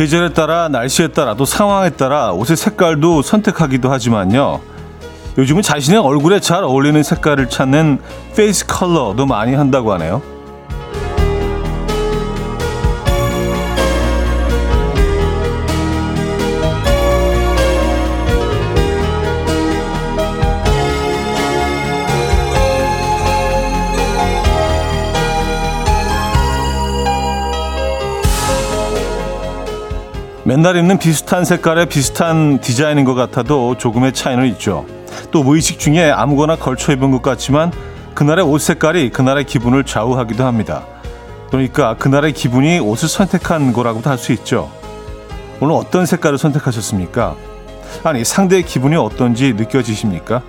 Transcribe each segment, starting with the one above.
계절에 따라 날씨에 따라 또 상황에 따라 옷의 색깔도 선택하기도 하지만요. 요즘은 자신의 얼굴에 잘 어울리는 색깔을 찾는 face color도 많이 한다고 하네요. 맨날 입는 비슷한 색깔의 비슷한 디자인인 것 같아도 조금의 차이는 있죠. 또 무의식 중에 아무거나 걸쳐 입은 것 같지만 그날의 옷 색깔이 그날의 기분을 좌우하기도 합니다. 그러니까 그날의 기분이 옷을 선택한 거라고도 할 수 있죠. 오늘 어떤 색깔을 선택하셨습니까? 아니 상대의 기분이 어떤지 느껴지십니까?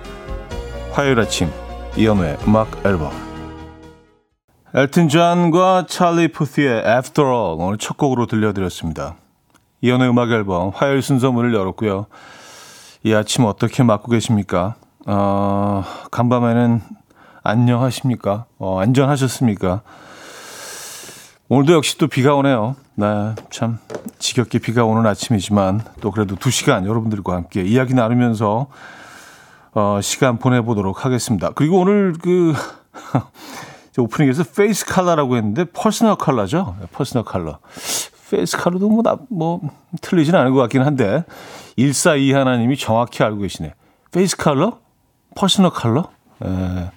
화요일 아침 이연우의 음악 앨범 엘튼 존과 찰리 푸스의 After All 오늘 첫 곡으로 들려드렸습니다. 이현우의 음악 앨범 화요일 순서 문을 열었고요. 이 아침 어떻게 맞고 계십니까? 어, 간밤에는 안녕하십니까? 어, 안전하셨습니까? 오늘도 역시 또 비가 오네요. 네, 참 지겹게 비가 오는 아침이지만 또 그래도 두 시간 여러분들과 함께 이야기 나누면서 어, 시간 보내보도록 하겠습니다. 그리고 오늘 그 오프닝에서 페이스 칼라라고 했는데 퍼스널 칼라죠. 퍼스널 칼라. face color도 뭐, 나, 뭐, 틀리진 않은 것 같긴 한데, 142 하나님이 정확히 알고 계시네. face color? personal color? 에,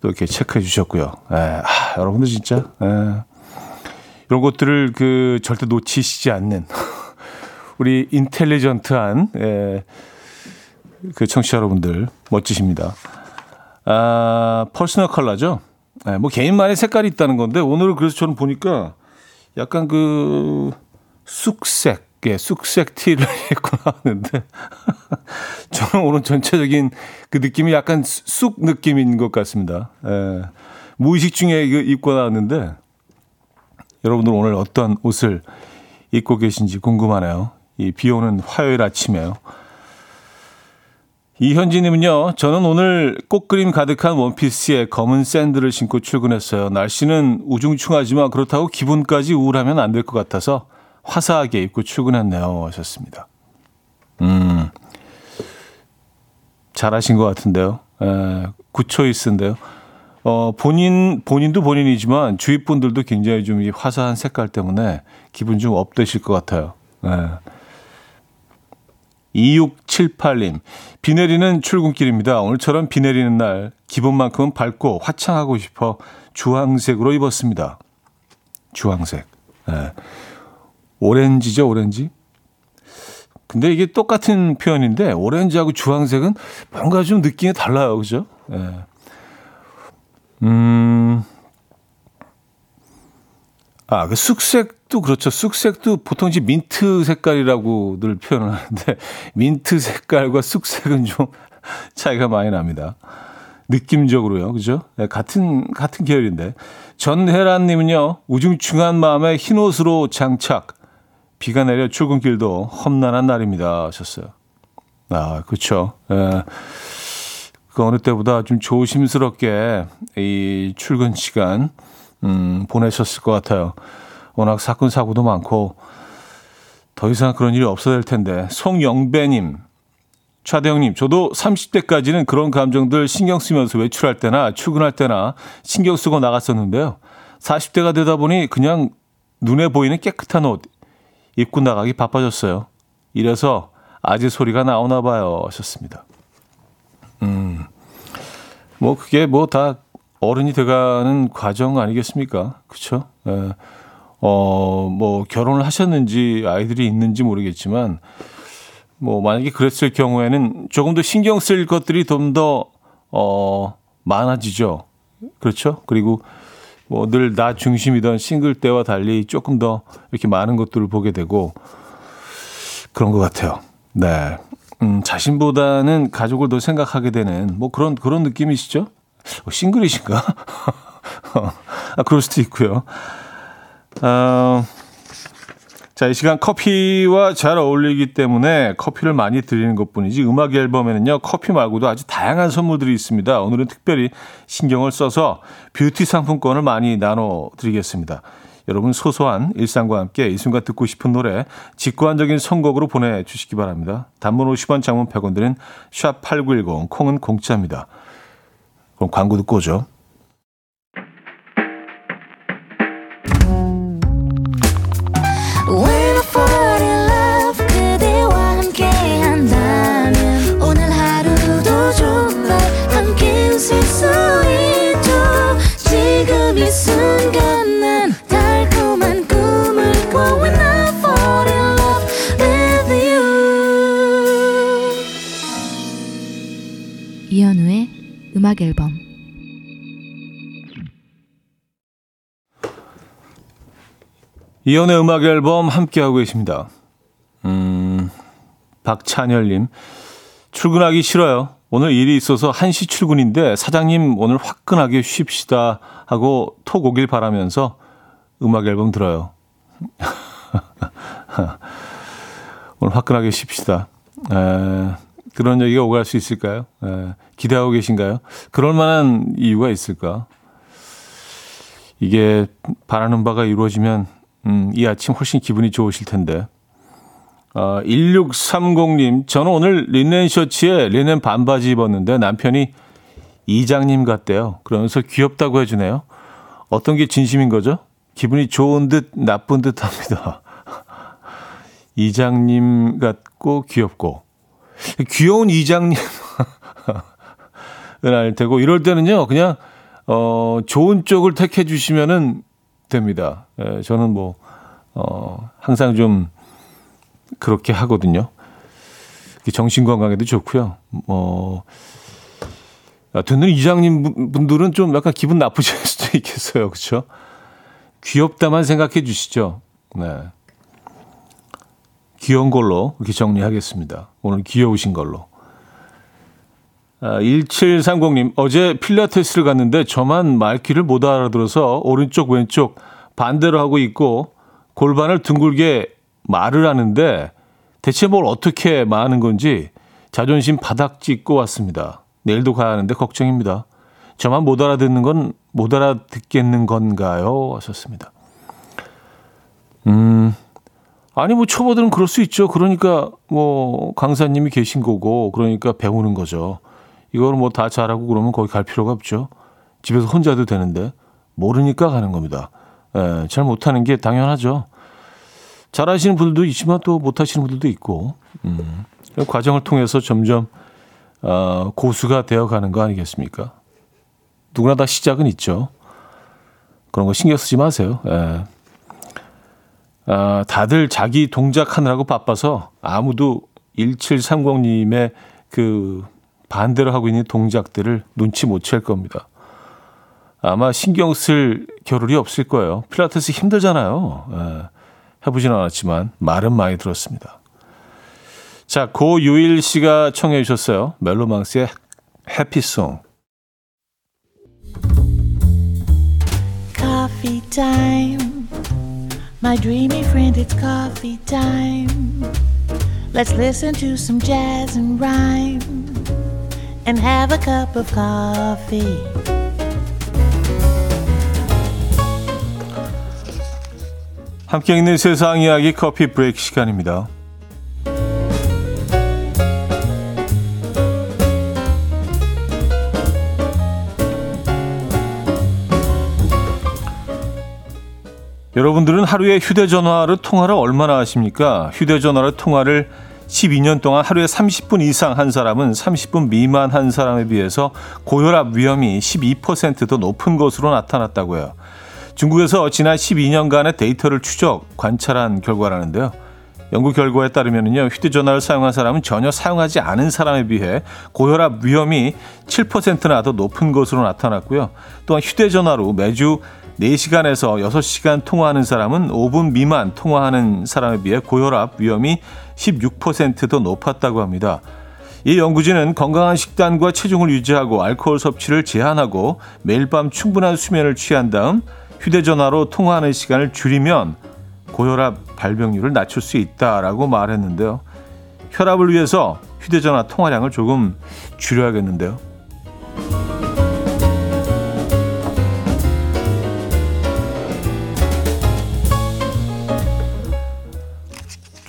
또 이렇게 체크해 주셨고요. 에, 아, 여러분들 진짜, 에, 이런 것들을 그 절대 놓치시지 않는, 우리 intelligent한, 에, 그 청취자 여러분들, 멋지십니다. 아, personal color죠? 에, 뭐 개인만의 색깔이 있다는 건데, 오늘 그래서 저는 보니까, 약간 그 쑥색, 예, 쑥색 티를 입고 나왔는데 저는 오늘 전체적인 그 느낌이 약간 쑥 느낌인 것 같습니다. 예, 무의식 중에 입고 나왔는데 여러분들 오늘 어떤 옷을 입고 계신지 궁금하네요. 이 비 오는 화요일 아침에요. 이현진님은요, 저는 오늘 꽃그림 가득한 원피스에 검은 샌들을 신고 출근했어요. 날씨는 우중충하지만 그렇다고 기분까지 우울하면 안 될 것 같아서 화사하게 입고 출근했네요. 하셨습니다. 음, 잘하신 것 같은데요. 에, good choice인데요. 어, 본인, 본인도 본인이지만 주위 분들도 굉장히 좀 화사한 색깔 때문에 기분 좀 up되실 것 같아요. 에. 2678님, 비 내리는 출근길입니다. 오늘처럼 비 내리는 날, 기분만큼은 밝고 화창하고 싶어 주황색으로 입었습니다. 주황색. 네. 오렌지죠, 오렌지? 근데 이게 똑같은 표현인데, 오렌지하고 주황색은 뭔가 좀 느낌이 달라요. 그죠? 네. 음, 아, 그 쑥색도 그렇죠. 쑥색도 보통 이제 민트 색깔이라고 늘 표현을 하는데 민트 색깔과 쑥색은 좀 차이가 많이 납니다. 느낌적으로요. 그죠? 네, 같은 같은 계열인데. 전혜란 님은요. 우중충한 마음에 흰 옷으로 장착. 비가 내려 출근길도 험난한 날입니다. 하셨어요. 아, 그렇죠. 예. 그 어느 때보다 좀 조심스럽게 이 출근 시간 음, 보내셨을 것 같아요. 워낙 사건 사고도 많고 더 이상 그런 일이 없어야 될 텐데 송영배님, 차대영님, 저도 30대까지는 그런 감정들 신경 쓰면서 외출할 때나 출근할 때나 신경 쓰고 나갔었는데요. 40대가 되다 보니 그냥 눈에 보이는 깨끗한 옷 입고 나가기 바빠졌어요. 이래서 아재 소리가 나오나 봐요. 하셨습니다. 음, 뭐 그게 뭐 다 어른이 돼가는 과정 아니겠습니까? 그렇죠? 예. 어, 뭐 결혼을 하셨는지 아이들이 있는지 모르겠지만 뭐 만약에 그랬을 경우에는 조금 더 신경 쓸 것들이 좀 더 어, 많아지죠. 그렇죠? 그리고 뭐 늘 나 중심이던 싱글 때와 달리 조금 더 이렇게 많은 것들을 보게 되고 그런 것 같아요. 네. 음, 자신보다는 가족을 더 생각하게 되는 뭐 그런 그런 느낌이시죠? 어, 싱글이신가? 아, 그럴 수도 있고요. 어, 자, 이 시간 커피와 잘 어울리기 때문에 커피를 많이 드리는 것 뿐이지 음악 앨범에는요, 커피 말고도 아주 다양한 선물들이 있습니다. 오늘은 특별히 신경을 써서 뷰티 상품권을 많이 나눠 드리겠습니다. 여러분 소소한 일상과 함께 이 순간 듣고 싶은 노래 직관적인 선곡으로 보내주시기 바랍니다. 단문 50원, 장문 100원 드는 샵8910 콩은 공짜입니다. 그럼 광고 듣고 오죠. 음악 앨범 이연의 음악 앨범 함께하고 계십니다. 음, 박찬열님. 출근하기 싫어요. 오늘 일이 있어서 1시 출근인데 사장님 오늘 화끈하게 쉽시다 하고 톡 오길 바라면서 음악 앨범 들어요. 오늘 화끈하게 쉽시다. 에, 그런 얘기가 오갈 수 있을까요? 에, 기대하고 계신가요? 그럴 만한 이유가 있을까? 이게 바라는 바가 이루어지면 음, 이 아침 훨씬 기분이 좋으실 텐데. 아, 1630님, 저는 오늘 린넨 셔츠에 린넨 반바지 입었는데 남편이 이장님 같대요. 그러면서 귀엽다고 해주네요. 어떤 게 진심인 거죠? 기분이 좋은 듯 나쁜 듯 합니다. 이장님 같고 귀엽고. 귀여운 이장님 알 테고 이럴 때는요 그냥 어 좋은 쪽을 택해 주시면은 됩니다. 예, 저는 뭐 어, 항상 좀 그렇게 하거든요. 정신 건강에도 좋고요. 뭐 아, 듣는 이장님 분들은 좀 약간 기분 나쁘실 수도 있겠어요. 그렇죠? 귀엽다만 생각해 주시죠. 네. 귀여운 걸로 이렇게 정리하겠습니다. 오늘 귀여우신 걸로. 아, 1730님, 어제 필라테스를 갔는데 저만 말귀를 못 알아들어서 오른쪽, 왼쪽 반대로 하고 있고 골반을 둥글게 말을 하는데 대체 뭘 어떻게 말하는 건지 자존심 바닥 찍고 왔습니다. 내일도 가야 하는데 걱정입니다. 저만 못 알아듣는 건 못 알아듣겠는 건가요? 하셨습니다. 음, 아니 뭐 초보들은 그럴 수 있죠. 그러니까 뭐 강사님이 계신 거고 그러니까 배우는 거죠. 이거를 뭐다 잘하고 그러면 거기 갈 필요가 없죠. 집에서 혼자 도 되는데 모르니까 가는 겁니다. 예, 잘 못하는 게 당연하죠. 잘하시는 분들도 있지만 또 못하시는 분들도 있고 음, 과정을 통해서 점점 어, 고수가 되어가는 거 아니겠습니까? 누구나 다 시작은 있죠. 그런 거 신경 쓰지 마세요. 예. 아, 다들 자기 동작하느라고 바빠서 아무도 1730님의 그 반대로 하고 있는 동작들을 눈치 못 챌 겁니다. 아마 신경 쓸 겨를이 없을 거예요. 필라테스 힘들잖아요. 예, 해보진 않았지만 말은 많이 들었습니다. 자, 고유일 씨가 청해 주셨어요. 멜로망스의 해피송. Coffee. My dreamy friend, it's coffee time. Let's listen to some jazz and rhyme and have a cup of coffee. 함께 있는 세상 이야기 커피 브레이크 시간입니다. 여러분들은 하루에 휴대전화로 통화를 얼마나 하십니까? 휴대전화로 통화를 12년 동안 하루에 30분 이상 한 사람은 30분 미만 한 사람에 비해서 고혈압 위험이 12%더 높은 것으로 나타났다고요. 중국에서 지난 12년간의 데이터를 추적, 관찰한 결과라는데요. 연구 결과에 따르면요, 휴대전화를 사용한 사람은 전혀 사용하지 않은 사람에 비해 고혈압 위험이 7%나 더 높은 것으로 나타났고요. 또한 휴대전화로 매주 4시간에서 6시간 통화하는 사람은 5분 미만 통화하는 사람에 비해 고혈압 위험이 16%더 높았다고 합니다. 이 연구진은 건강한 식단과 체중을 유지하고 알코올 섭취를 제한하고 매일 밤 충분한 수면을 취한 다음 휴대전화로 통화하는 시간을 줄이면 고혈압 발병률을 낮출 수 있다라고 말했는데요. 혈압을 위해서 휴대전화 통화량을 조금 줄여야겠는데요.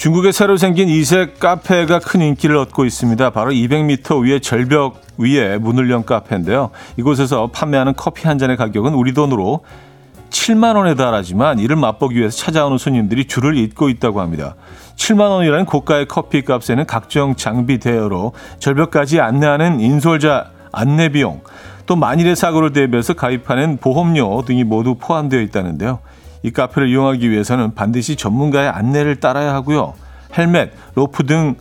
중국에 새로 생긴 이색 카페가 큰 인기를 얻고 있습니다. 바로 200m 위에 절벽 위에 문을 연 카페인데요. 이곳에서 판매하는 커피 한 잔의 가격은 우리 돈으로 7만 원에 달하지만 이를 맛보기 위해서 찾아오는 손님들이 줄을 잇고 있다고 합니다. 7만 원이라는 고가의 커피 값에는 각종 장비 대여로 절벽까지 안내하는 인솔자 안내 비용, 또 만일의 사고를 대비해서 가입하는 보험료 등이 모두 포함되어 있다는데요. 이 카페를 이용하기 위해서는 반드시 전문가의 안내를 따라야 하고요. 헬멧, 로프 등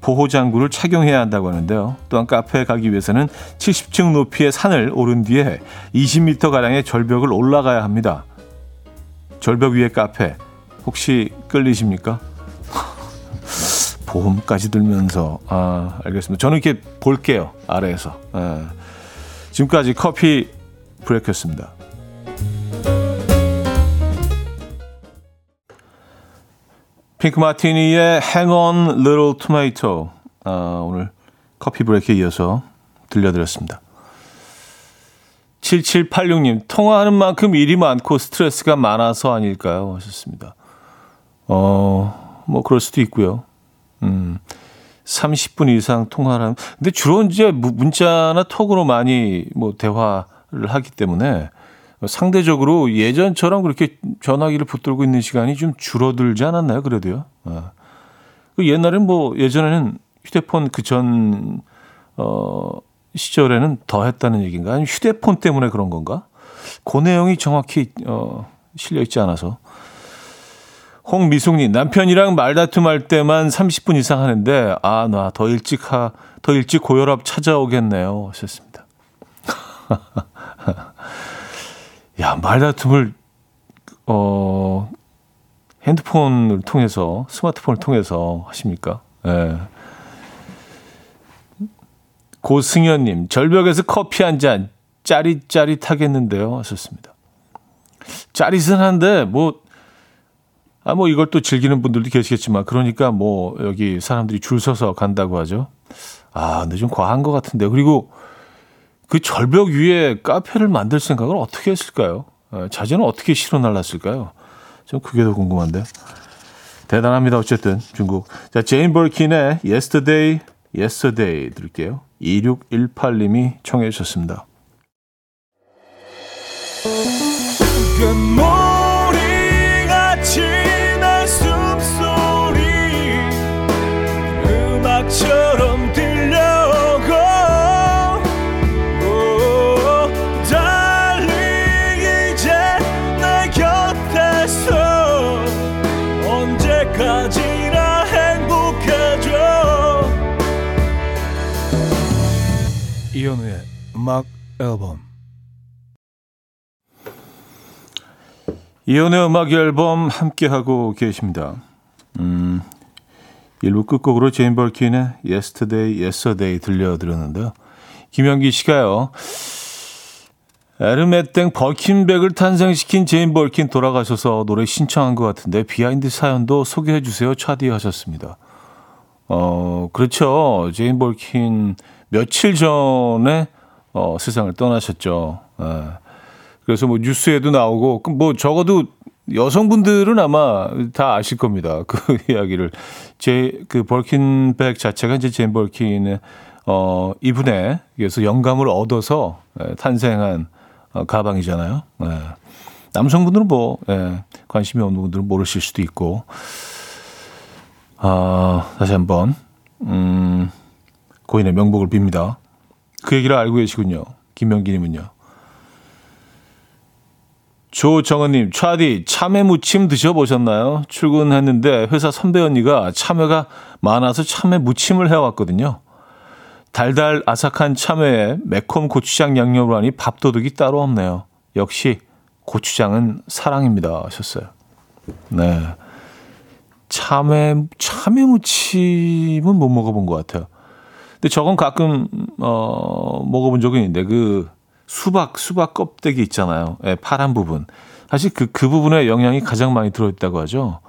보호 장구를 착용해야 한다고 하는데요. 또한 카페에 가기 위해서는 70층 높이의 산을 오른 뒤에 20m가량의 절벽을 올라가야 합니다. 절벽 위의 카페, 혹시 끌리십니까? 보험까지 들면서, 아, 알겠습니다. 저는 이렇게 볼게요. 아래에서. 아, 지금까지 커피 브레이크였습니다. 핑크 마티니의 Hang on Little Tomato 아, 오늘 커피 브레이크에 이어서 들려드렸습니다. 7786님 통화하는 만큼 일이 많고 스트레스가 많아서 아닐까요? 하셨습니다. 어, 뭐 그럴 수도 있고요. 음, 30분 이상 통화를 하면 근데 주로 이제 문자나 톡으로 많이 뭐 대화를 하기 때문에 상대적으로 예전처럼 그렇게 전화기를 붙들고 있는 시간이 좀 줄어들지 않았나요? 그래도요. 어. 옛날에는 뭐 예전에는 휴대폰 그전 어, 시절에는 더 했다는 얘기인가? 아니면 휴대폰 때문에 그런 건가? 그 내용이 정확히 어, 실려 있지 않아서. 홍미숙님 남편이랑 말다툼할 때만 30분 이상 하는데 아 나 더 일찍 하 더 일찍 고혈압 찾아오겠네요 하셨습니다. 야, 말다툼을, 어, 핸드폰을 통해서, 스마트폰을 통해서 하십니까? 예. 네. 고승현 님, 절벽에서 커피 한 잔, 짜릿짜릿하겠는데요. 하셨습니다. 짜릿은 한데, 뭐, 아, 뭐 이걸 또 즐기는 분들도 계시겠지만, 그러니까 뭐, 여기 사람들이 줄 서서 간다고 하죠. 아, 근데 좀 과한 것 같은데. 그리고 그 절벽 위에 카페를 만들 생각을 어떻게 했을까요? 어, 자재는 어떻게 실어 날랐을까요? 좀 그게 더 궁금한데. 대단합니다. 어쨌든 중국. 자, 제인 벌킨의 Yesterday, Yesterday 들을게요. 2618님이 청해 주셨습니다. 음악 앨범 이현우의 음악 앨범 함께하고 계십니다. 음, 1부 끝곡으로 제인 버킨의 Yesterday Yes a Day 들려드렸는데요. 김영기 씨가요. 에르메땡 버킨백을 탄생시킨 제인 버킨 돌아가셔서 노래 신청한 것 같은데 behind 사연도 소개해 주세요. 차디 하셨습니다. 어, 그렇죠. 제인 버킨 며칠 전에 어, 세상을 떠나셨죠. 예. 그래서 뭐 뉴스에도 나오고 그뭐 적어도 여성분들은 아마 다 아실 겁니다. 그 이야기를 제 그 버킨백 자체가 이제 제인 버킨의 어 이분에 의해서 영감을 얻어서 예, 탄생한 어, 가방이잖아요. 예. 남성분들은 뭐 예, 관심이 없는 분들은 모르실 수도 있고 아 다시 한번 음. 고인의 명복을 빕니다. 그 얘기를 알고 계시군요. 김명기님은요. 조정은님, 차디, 참외 무침 드셔보셨나요? 출근했는데 회사 선배 언니가 참외가 많아서 참외 무침을 해왔거든요. 달달 아삭한 참외에 매콤 고추장 양념으로 하니 밥도둑이 따로 없네요. 역시 고추장은 사랑입니다. 하셨어요. 네. 참외, 참외 무침은 못 먹어본 것 같아요. 근데 저건 가끔 어 먹어본 적이 있는데 그 수박 수박 껍데기 있잖아요. 예, 파란 부분. 사실 그, 그 부분에 영양이 가장 많이 들어있다고 하죠.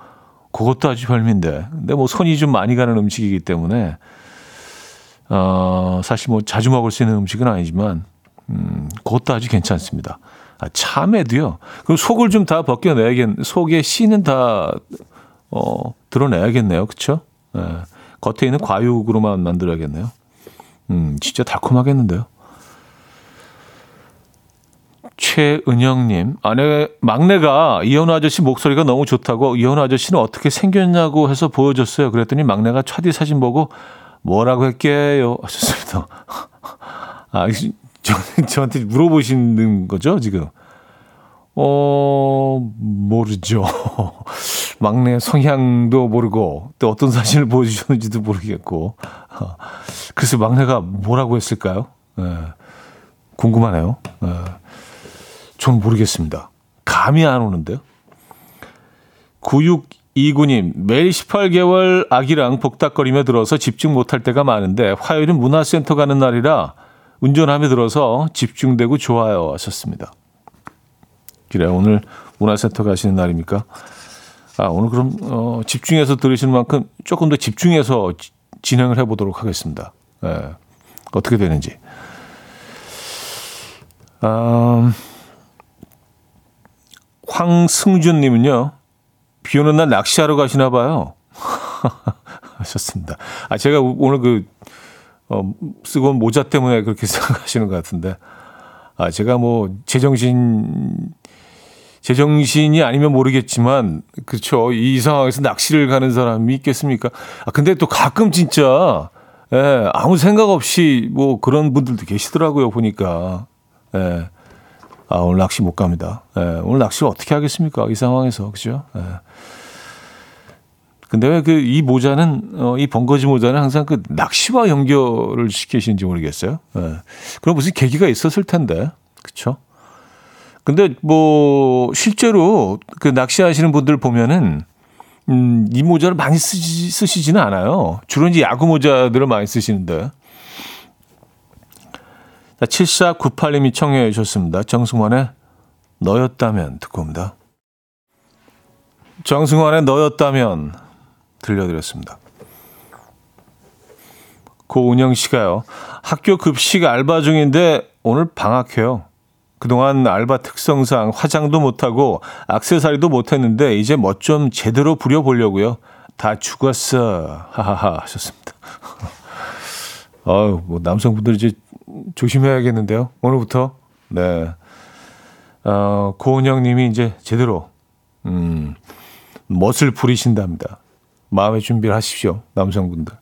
그것도 아주 별미인데. 근데 뭐 손이 좀 많이 가는 음식이기 때문에, 어, 사실 뭐 자주 먹을 수 있는 음식은 아니지만, 음, 그것도 아주 괜찮습니다. 아, 참외도요. 그럼 속을 좀 다 벗겨내야겠, 속에 씨는 다, 어, 드러내야겠네요. 그쵸? 예. 겉에 있는 과육으로만 만들어야겠네요. 음, 진짜 달콤하겠는데요. 최은영님, 아내, 막내가 이현우 아저씨 목소리가 너무 좋다고 이현우 아저씨는 어떻게 생겼냐고 해서 보여줬어요. 그랬더니 막내가 차디 사진 보고 뭐라고 했게요? 하셨습니다. 아, 저, 저한테 물어보시는 거죠, 지금? 어, 모르죠. 막내 성향도 모르고, 또 어떤 사진을 보여주셨는지도 모르겠고. 그래서 막내가 뭐라고 했을까요? 네, 궁금하네요. 네, 전 모르겠습니다. 감이 안 오는데요. 9629님, 매일 18개월 아기랑 복닥거리며 들어서 집중 못할 때가 많은데, 화요일은 문화센터 가는 날이라 운전하며 들어서 집중되고 좋아요 하셨습니다. 그래 오늘 문화센터 가시는 날입니까? 아 오늘 그럼 어, 집중해서 들으시는 만큼 조금 더 집중해서 지, 진행을 해보도록 하겠습니다. 예, 어떻게 되는지. 아, 황승준님은요. 비 오는 날 낚시하러 가시나 봐요. 하셨습니다. 아 제가 오늘 그 어, 쓰고 온 모자 때문에 그렇게 생각하시는 것 같은데. 아, 제가 뭐, 제정신, 제 정신이 아니면 모르겠지만, 그렇죠. 이 상황에서 낚시를 가는 사람이 있겠습니까? 아, 근데 또 가끔 진짜, 예, 아무 생각 없이 뭐 그런 분들도 계시더라고요, 보니까. 예. 아, 오늘 낚시 못 갑니다. 예, 오늘 낚시를 어떻게 하겠습니까? 이 상황에서. 그죠? 예. 근데 왜 그 이 모자는 어, 이 번거지 모자는 항상 그 낚시와 연결을 시키시는지 모르겠어요. 예. 그럼 무슨 계기가 있었을 텐데, 그렇죠? 근데 뭐 실제로 그 낚시하시는 분들 보면은 음, 이 모자를 많이 쓰시, 쓰시지는 않아요. 주로 이제 야구 모자들을 많이 쓰시는데. 자, 7498님이 청해 주셨습니다. 정승환의 너였다면 듣고 옵니다. 정승환의 너였다면 들려드렸습니다. 고운영 씨가요. 학교 급식 알바 중인데 오늘 방학해요. 그동안 알바 특성상 화장도 못하고 악세사리도 못했는데 이제 멋 좀 제대로 부려보려고요. 다 죽었어. 하하하 하셨습니다. 아유, 뭐 남성분들 이제 조심해야겠는데요. 오늘부터. 네. 어, 고은영 님이 이제 제대로, 음, 멋을 부리신답니다. 마음의 준비를 하십시오. 남성분들.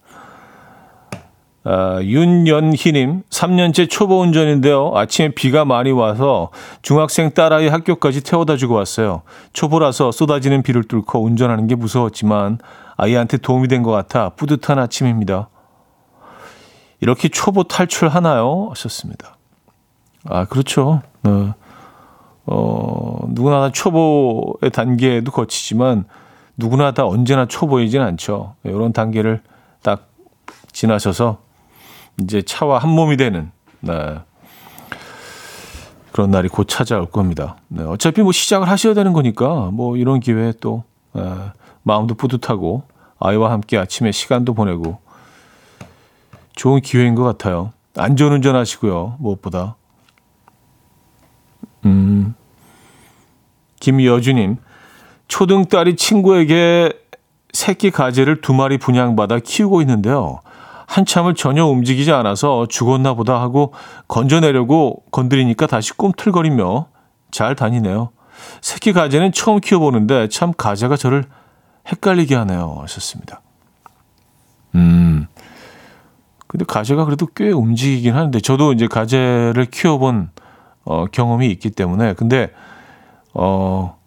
아, 윤연희님, 3년째 초보 운전인데요. 아침에 비가 많이 와서 중학생 딸아이 학교까지 태워다 주고 왔어요. 초보라서 쏟아지는 비를 뚫고 운전하는 게 무서웠지만 아이한테 도움이 된 것 같아 뿌듯한 아침입니다. 이렇게 초보 탈출하나요? 하셨습니다. 아, 그렇죠. 어, 어, 누구나 초보의 단계에도 거치지만 누구나 다 언제나 초보이진 않죠. 이런 단계를 딱 지나셔서 이제 차와 한 몸이 되는 네. 그런 날이 곧 찾아올 겁니다. 네. 어차피 뭐 시작을 하셔야 되는 거니까 뭐 이런 기회에 또 네. 마음도 뿌듯하고 아이와 함께 아침에 시간도 보내고 좋은 기회인 것 같아요. 안전운전 하시고요. 무엇보다. 음. 김여주님, 초등 딸이 친구에게 새끼 가재를 두 마리 분양받아 키우고 있는데요. 한참을 전혀 움직이지 않아서 죽었나 보다 하고 건져내려고 건드리니까 다시 꿈틀거리며 잘 다니네요. 새끼 가재는 처음 키워보는데 참 가재가 저를 헷갈리게 하네요. 하셨습니다. 음. 근데 가재가 그래도 꽤 움직이긴 하는데 저도 이제 가재를 키워본 어, 경험이 있기 때문에 근데 어,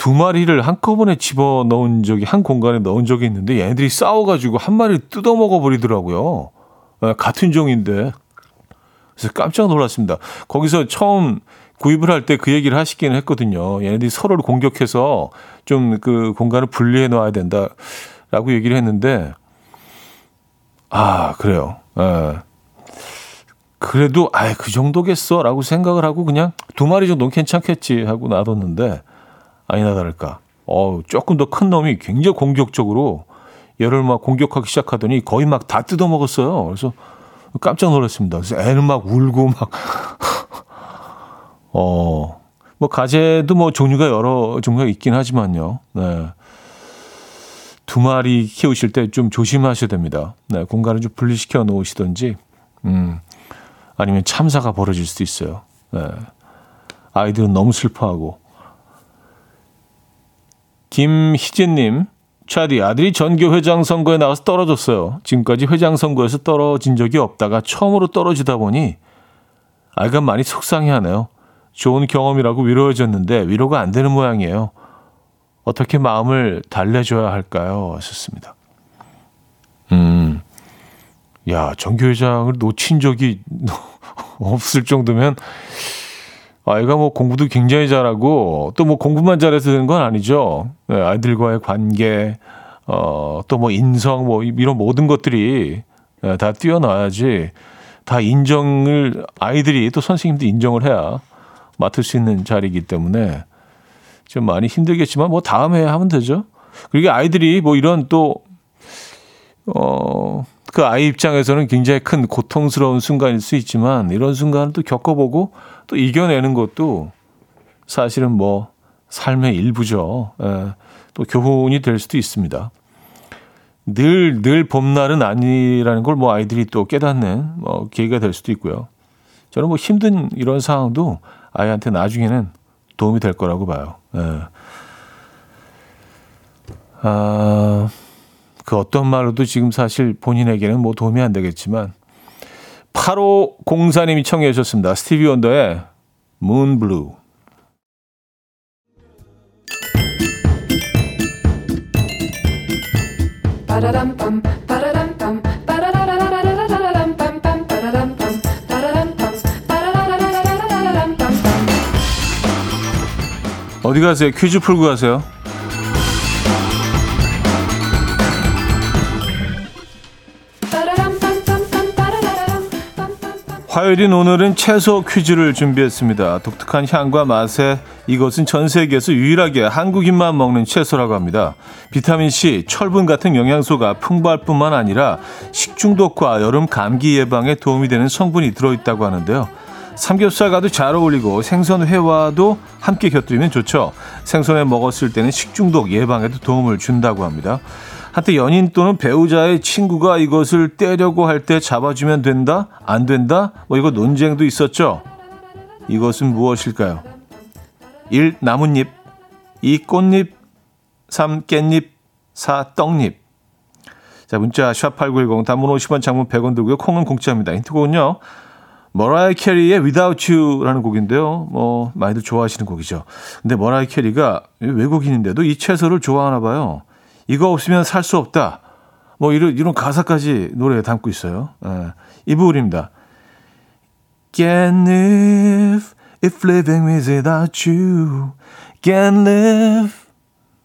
두 마리를 한꺼번에 집어 넣은 적이 한 공간에 넣은 적이 있는데 얘네들이 싸워가지고 한 마리를 뜯어 먹어 버리더라고요. 네, 같은 종인데 그래서 깜짝 놀랐습니다. 거기서 처음 구입을 할 때 그 얘기를 하시기는 했거든요. 얘네들이 서로를 공격해서 좀 그 공간을 분리해 놔야 된다라고 얘기를 했는데 아 그래요. 예. 그래도 아예 그 정도겠어라고 생각을 하고 그냥 두 마리 정도는 괜찮겠지 하고 놔뒀는데 아니나 다를까. 어, 조금 더 큰 놈이 굉장히 공격적으로 얘를 막 공격하기 시작하더니 거의 막 다 뜯어 먹었어요. 그래서 깜짝 놀랐습니다. 그래서 애는 막 울고 막, 어, 뭐 가재도 뭐 종류가 여러 종류가 있긴 하지만요. 네. 두 마리 키우실 때 좀 조심하셔야 됩니다. 네, 공간을 좀 분리시켜 놓으시든지, 음, 아니면 참사가 벌어질 수도 있어요. 네. 아이들은 너무 슬퍼하고. 김희진님, 차디 아들이 전교 회장 선거에 나와서 떨어졌어요. 지금까지 회장 선거에서 떨어진 적이 없다가 처음으로 떨어지다 보니 아이가 많이 속상해하네요. 좋은 경험이라고 위로해줬는데 위로가 안 되는 모양이에요. 어떻게 마음을 달래줘야 할까요? 하셨습니다. 음, 야 전교 회장을 놓친 적이 없을 정도면 아이가 뭐 공부도 굉장히 잘하고 또 뭐 공부만 잘해서 되는 건 아니죠. 네, 아이들과의 관계, 어, 또 뭐 인성 뭐 이런 모든 것들이 네, 다 뛰어나야지 다 인정을 아이들이 또 선생님도 인정을 해야 맡을 수 있는 자리이기 때문에 좀 많이 힘들겠지만 뭐 다음에 하면 되죠. 그리고 아이들이 뭐 이런 또 어, 그 아이 입장에서는 굉장히 큰 고통스러운 순간일 수 있지만 이런 순간을 또 겪어보고 또 이겨내는 것도 사실은 뭐 삶의 일부죠. 예, 또 교훈이 될 수도 있습니다. 늘, 늘 봄날은 아니라는 걸 뭐 아이들이 또 깨닫는 뭐 계기가 될 수도 있고요. 저는 뭐 힘든 이런 상황도 아이한테 나중에는 도움이 될 거라고 봐요. 예. 아, 그 어떤 말로도 지금 사실 본인에게는 뭐 도움이 안 되겠지만 8호 공사님이 청해 주셨습니다. 스티비 원더의 Blue. 어디 가세요? 퀴즈 풀고 가세요. 화요일인 오늘은 채소 퀴즈를 준비했습니다. 독특한 향과 맛에 이것은 전 세계에서 유일하게 한국인만 먹는 채소라고 합니다. 비타민C, 철분 같은 영양소가 풍부할 뿐만 아니라 식중독과 여름 감기 예방에 도움이 되는 성분이 들어있다고 하는데요. 삼겹살과도 잘 어울리고 생선 회와도 함께 곁들이면 좋죠. 생선회 먹었을 때는 식중독 예방에도 도움을 준다고 합니다. 한때 연인 또는 배우자의 친구가 이것을 떼려고 할 때 잡아주면 된다? 안 된다? 뭐 이거 논쟁도 있었죠. 이것은 무엇일까요? 1. 나뭇잎 2. 꽃잎 3. 깻잎 4. 떡잎 자 문자 샵8910 단문 50원 장문 100원 들고요. 콩은 공짜입니다. 힌트곡은요. 머라이 캐리의 Without You라는 곡인데요. 뭐 많이들 좋아하시는 곡이죠. 근데 머라이 캐리가 외국인인데도 이 채소를 좋아하나 봐요. 이거 없으면 살 수 없다. 뭐 이런 이런 가사까지 노래에 담고 있어요. 예. 이 부분입니다. Can't live if living without you. Can't live.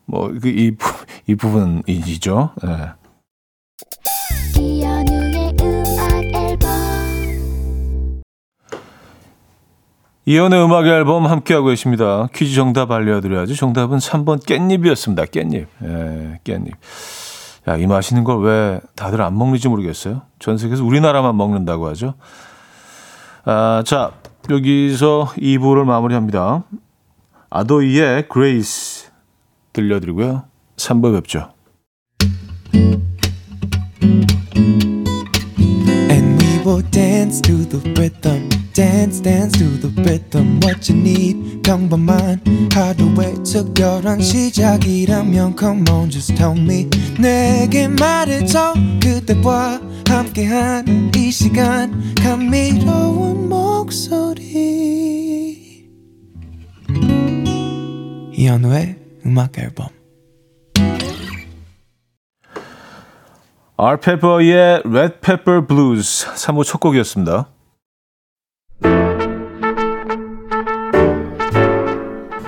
뭐이이 이 부분이죠. 예. 이현우의 음악 앨범 함께하고 계십니다. 퀴즈 정답 알려드려야죠. 정답은 3번 깻잎이었습니다. 깻잎. 예, 깻잎. 야, 이 맛있는 걸 왜 다들 안 먹는지 모르겠어요. 전 세계에서 우리나라만 먹는다고 하죠. 아, 자, 여기서 2부를 마무리합니다. 아도이의 Grace 들려드리고요. 3부 뵙죠. And we will dance to the rhythm. Dance dance to the rhythm what you need 평범한 하루의 특별한 시작이라면 come on just tell me 내게 말해줘 그대와 함께한 이 시간 감미로운 목소리 이현우의 음악 앨범 알페퍼의 Red Pepper Blues 3부 첫 곡이었습니다.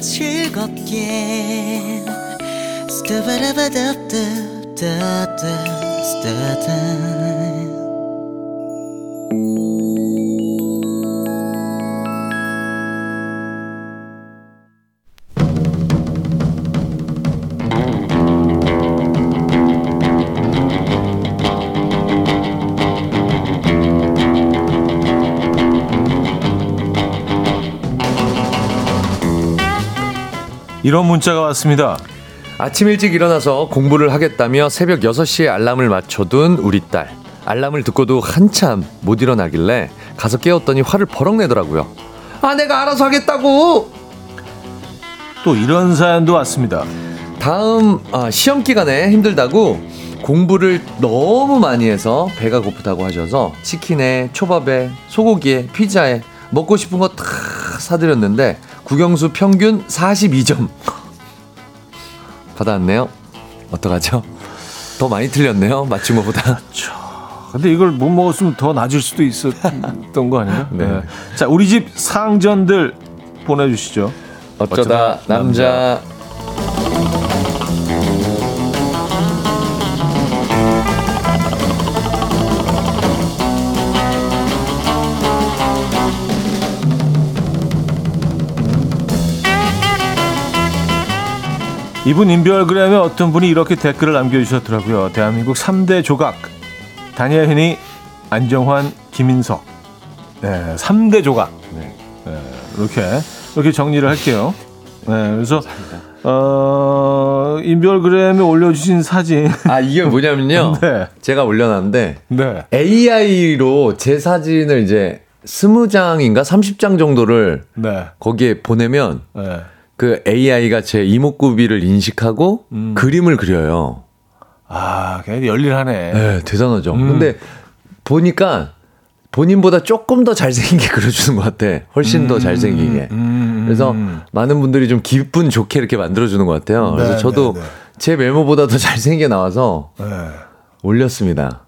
즐겁게 이런 문자가 왔습니다. 아침 일찍 일어나서 공부를 하겠다며 새벽 6시에 알람을 맞춰둔 우리 딸. 알람을 듣고도 한참 못 일어나길래 가서 깨웠더니 화를 버럭 내더라고요. 아, 내가 알아서 하겠다고! 또 이런 사연도 왔습니다. 다음 아, 시험 기간에 힘들다고 공부를 너무 많이 해서 배가 고프다고 하셔서 치킨에 초밥에 소고기에 피자에 먹고 싶은 거 다 사드렸는데 국영수 평균 42점 받아왔네요. 어떡하죠? 더 많이 틀렸네요. 맞춘 것보다. 근데 이걸 못 먹었으면 더 낮을 수도 있었던 거 아닌가? 네. 네. 자, 우리 집 상전들 보내주시죠. 어쩌다, 어쩌다 남자. 남자. 이분 인별그램에 어떤 분이 이렇게 댓글을 남겨주셨더라고요. 대한민국 3대 조각. 다니엘현이, 안정환, 김인석. 네, 3대 조각. 네. 네, 이렇게, 이렇게 정리를 할게요. 네, 그래서, 어, 인별그램에 올려주신 사진. 아, 이게 뭐냐면요. 네. 제가 올려놨는데. 네. AI로 제 사진을 이제 20장인가 30장 정도를 네. 거기에 보내면. 네. 그 AI가 제 이목구비를 인식하고 음. 그림을 그려요. 아, 걔 열일하네. 네, 대단하죠. 음. 근데 보니까 본인보다 조금 더 잘생기게 그려주는 것 같아. 훨씬 음. 더 잘생기게. 음. 그래서 많은 분들이 좀 기분 좋게 이렇게 만들어주는 것 같아요. 그래서 네, 저도 네, 네. 제 메모보다 더 잘생기게 나와서 네. 올렸습니다.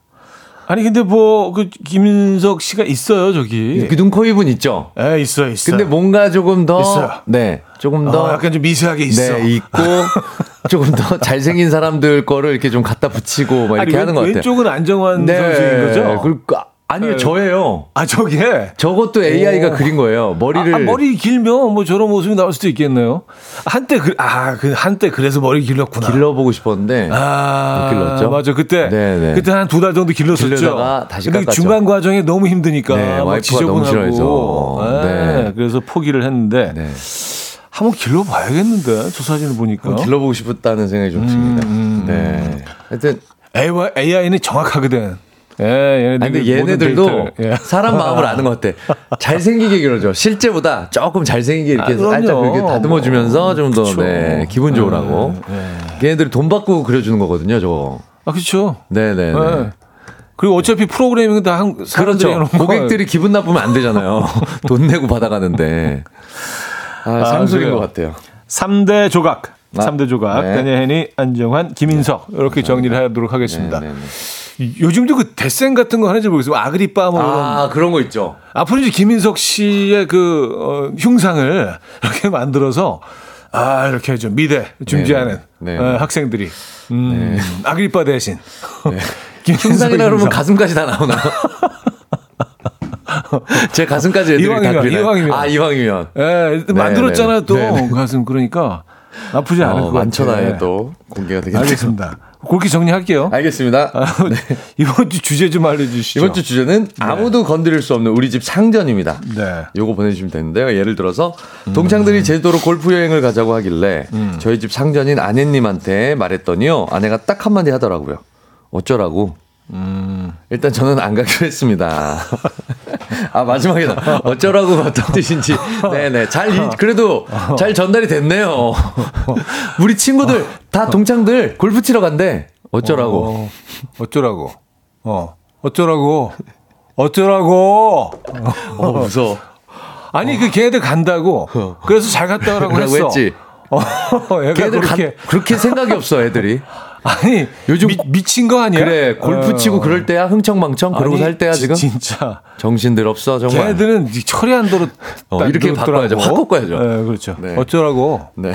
아니 근데 뭐 그 김인석 씨가 있어요 저기. 그 눈, 코, 입은 있죠. 예, 있어요, 있어요. 근데 뭔가 조금 더 있어요. 네, 조금 더 어, 약간 좀 미세하게 있어. 네, 있고 조금 더 잘생긴 사람들 거를 이렇게 좀 갖다 붙이고 막 이렇게 아니, 하는 것 같아요. 왼쪽은 안정환 네. 선수인 거죠. 그러니까 아니요, 네. 저예요. 아, 저게? 저것도 AI가 오. 그린 거예요. 머리를. 아, 아, 머리 길면 뭐 저런 모습이 나올 수도 있겠네요. 한때 그, 아, 그, 한때 그래서 머리 길렀구나. 길러보고 싶었는데. 아, 길렀죠. 맞아. 그때. 네네. 네. 그때 한 두 달 정도 길렀었죠. 길러다가 다시 근데 중간 과정에 너무 힘드니까. 네, 와이프가 너무 싫어해서. 네. 네. 그래서 포기를 했는데. 네. 한번 길러봐야겠는데, 저 사진을 보니까. 길러보고 싶었다는 생각이 좀 듭니다. 음, 음. 네. 하여튼. AI는 정확하거든. 예, 얘네들 근데 얘네들도 예. 사람 마음을 아는 것 같아. 잘생기게 그러죠. 실제보다 조금 잘생기게 이렇게 아, 살짝 이렇게 다듬어 주면서 좀 더 네, 기분 좋으라고. 예, 예. 얘네들이 돈 받고 그려주는 거거든요, 저거. 아, 그렇죠. 네네. 네. 네. 그리고 어차피 프로그래밍은 다 한, 그렇죠. 고객들이 기분 나쁘면 안 되잖아요. 돈 내고 받아가는데. 아, 아 상술인 것 같아요. 3대 조각. 아, 3대 조각. 네. 다니엘 안정환, 김인석. 이렇게 정리를 하도록 하겠습니다. 네, 네, 네. 요즘도 그 데센 같은 거 하는지 모르겠어요. 아그리빠 뭐 아, 그런 거 있죠. 앞으로 이제 김인석 씨의 그 어, 흉상을 이렇게 만들어서 아 이렇게 좀 미대 준비하는 네, 네. 어, 학생들이 음, 네. 아그리빠 대신 네. 흉상이라 그러면. 가슴까지 다 나오나요? 제 가슴까지 애들이 이왕이면, 그리나요? 이왕이면. 아 이왕이면 예, 만들었잖아요, 또. 네, 네. 가슴. 그러니까. 나쁘지 않을 어, 것 같아요. 많잖아요 또 공개가 되겠네요. 알겠습니다. 그렇게 정리할게요. 알겠습니다. 네. 이번 주 주제 좀 알려주시죠. 이번 주 주제는 아무도 건드릴 수 없는 우리 집 상전입니다. 네. 요거 보내주시면 되는데요. 예를 들어서 동창들이 제주도로 골프 여행을 가자고 하길래 저희 집 상전인 아내님한테 말했더니요. 아내가 딱 한마디 하더라고요. 어쩌라고? 일단 저는 안 가기로 했습니다. 아 마지막에다 어쩌라고 어떤 뜻인지 네네 잘 이- 그래도 잘 전달이 됐네요. 우리 친구들 다 동창들 골프 치러 간대. 어쩌라고? 어, 어쩌라고. 어, 어쩌라고. 어쩌라고. 어 무서워. 아니, 그 걔네들 간다고. 그래서 잘 갔다 오라고 했어. 했지? 어, 걔들. 간- 그렇게 생각이 없어 애들이. 아니, 요즘 미, 친거 아니야? 그래 골프 어. 치고 그럴 때야 흥청망청 그러고 아니, 살 때야 지- 지금 진짜. 정신들 없어 정말. 걔네들은 이 철이 안 들어. 어, 이렇게 바꿔야죠. 확 바꿔야죠. 네, 그렇죠. 네. 어쩌라고. 네.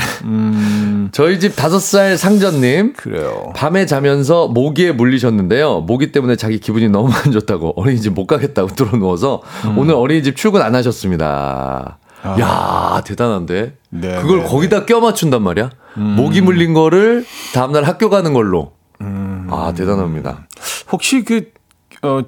저희 집 다섯 살 상전님 그래요. 밤에 자면서 모기에 물리셨는데요. 모기 때문에 자기 기분이 너무 안 좋다고 어린이집 못 가겠다고 뚫어 누워서 음. 오늘 어린이집 출근 안 하셨습니다. 야 대단한데. 아. 네, 그걸 네, 음. 거기다 껴 맞춘단 말이야. 모기 물린 거를 다음날 학교 가는 걸로. 음. 아 대단합니다. 혹시 그, 어,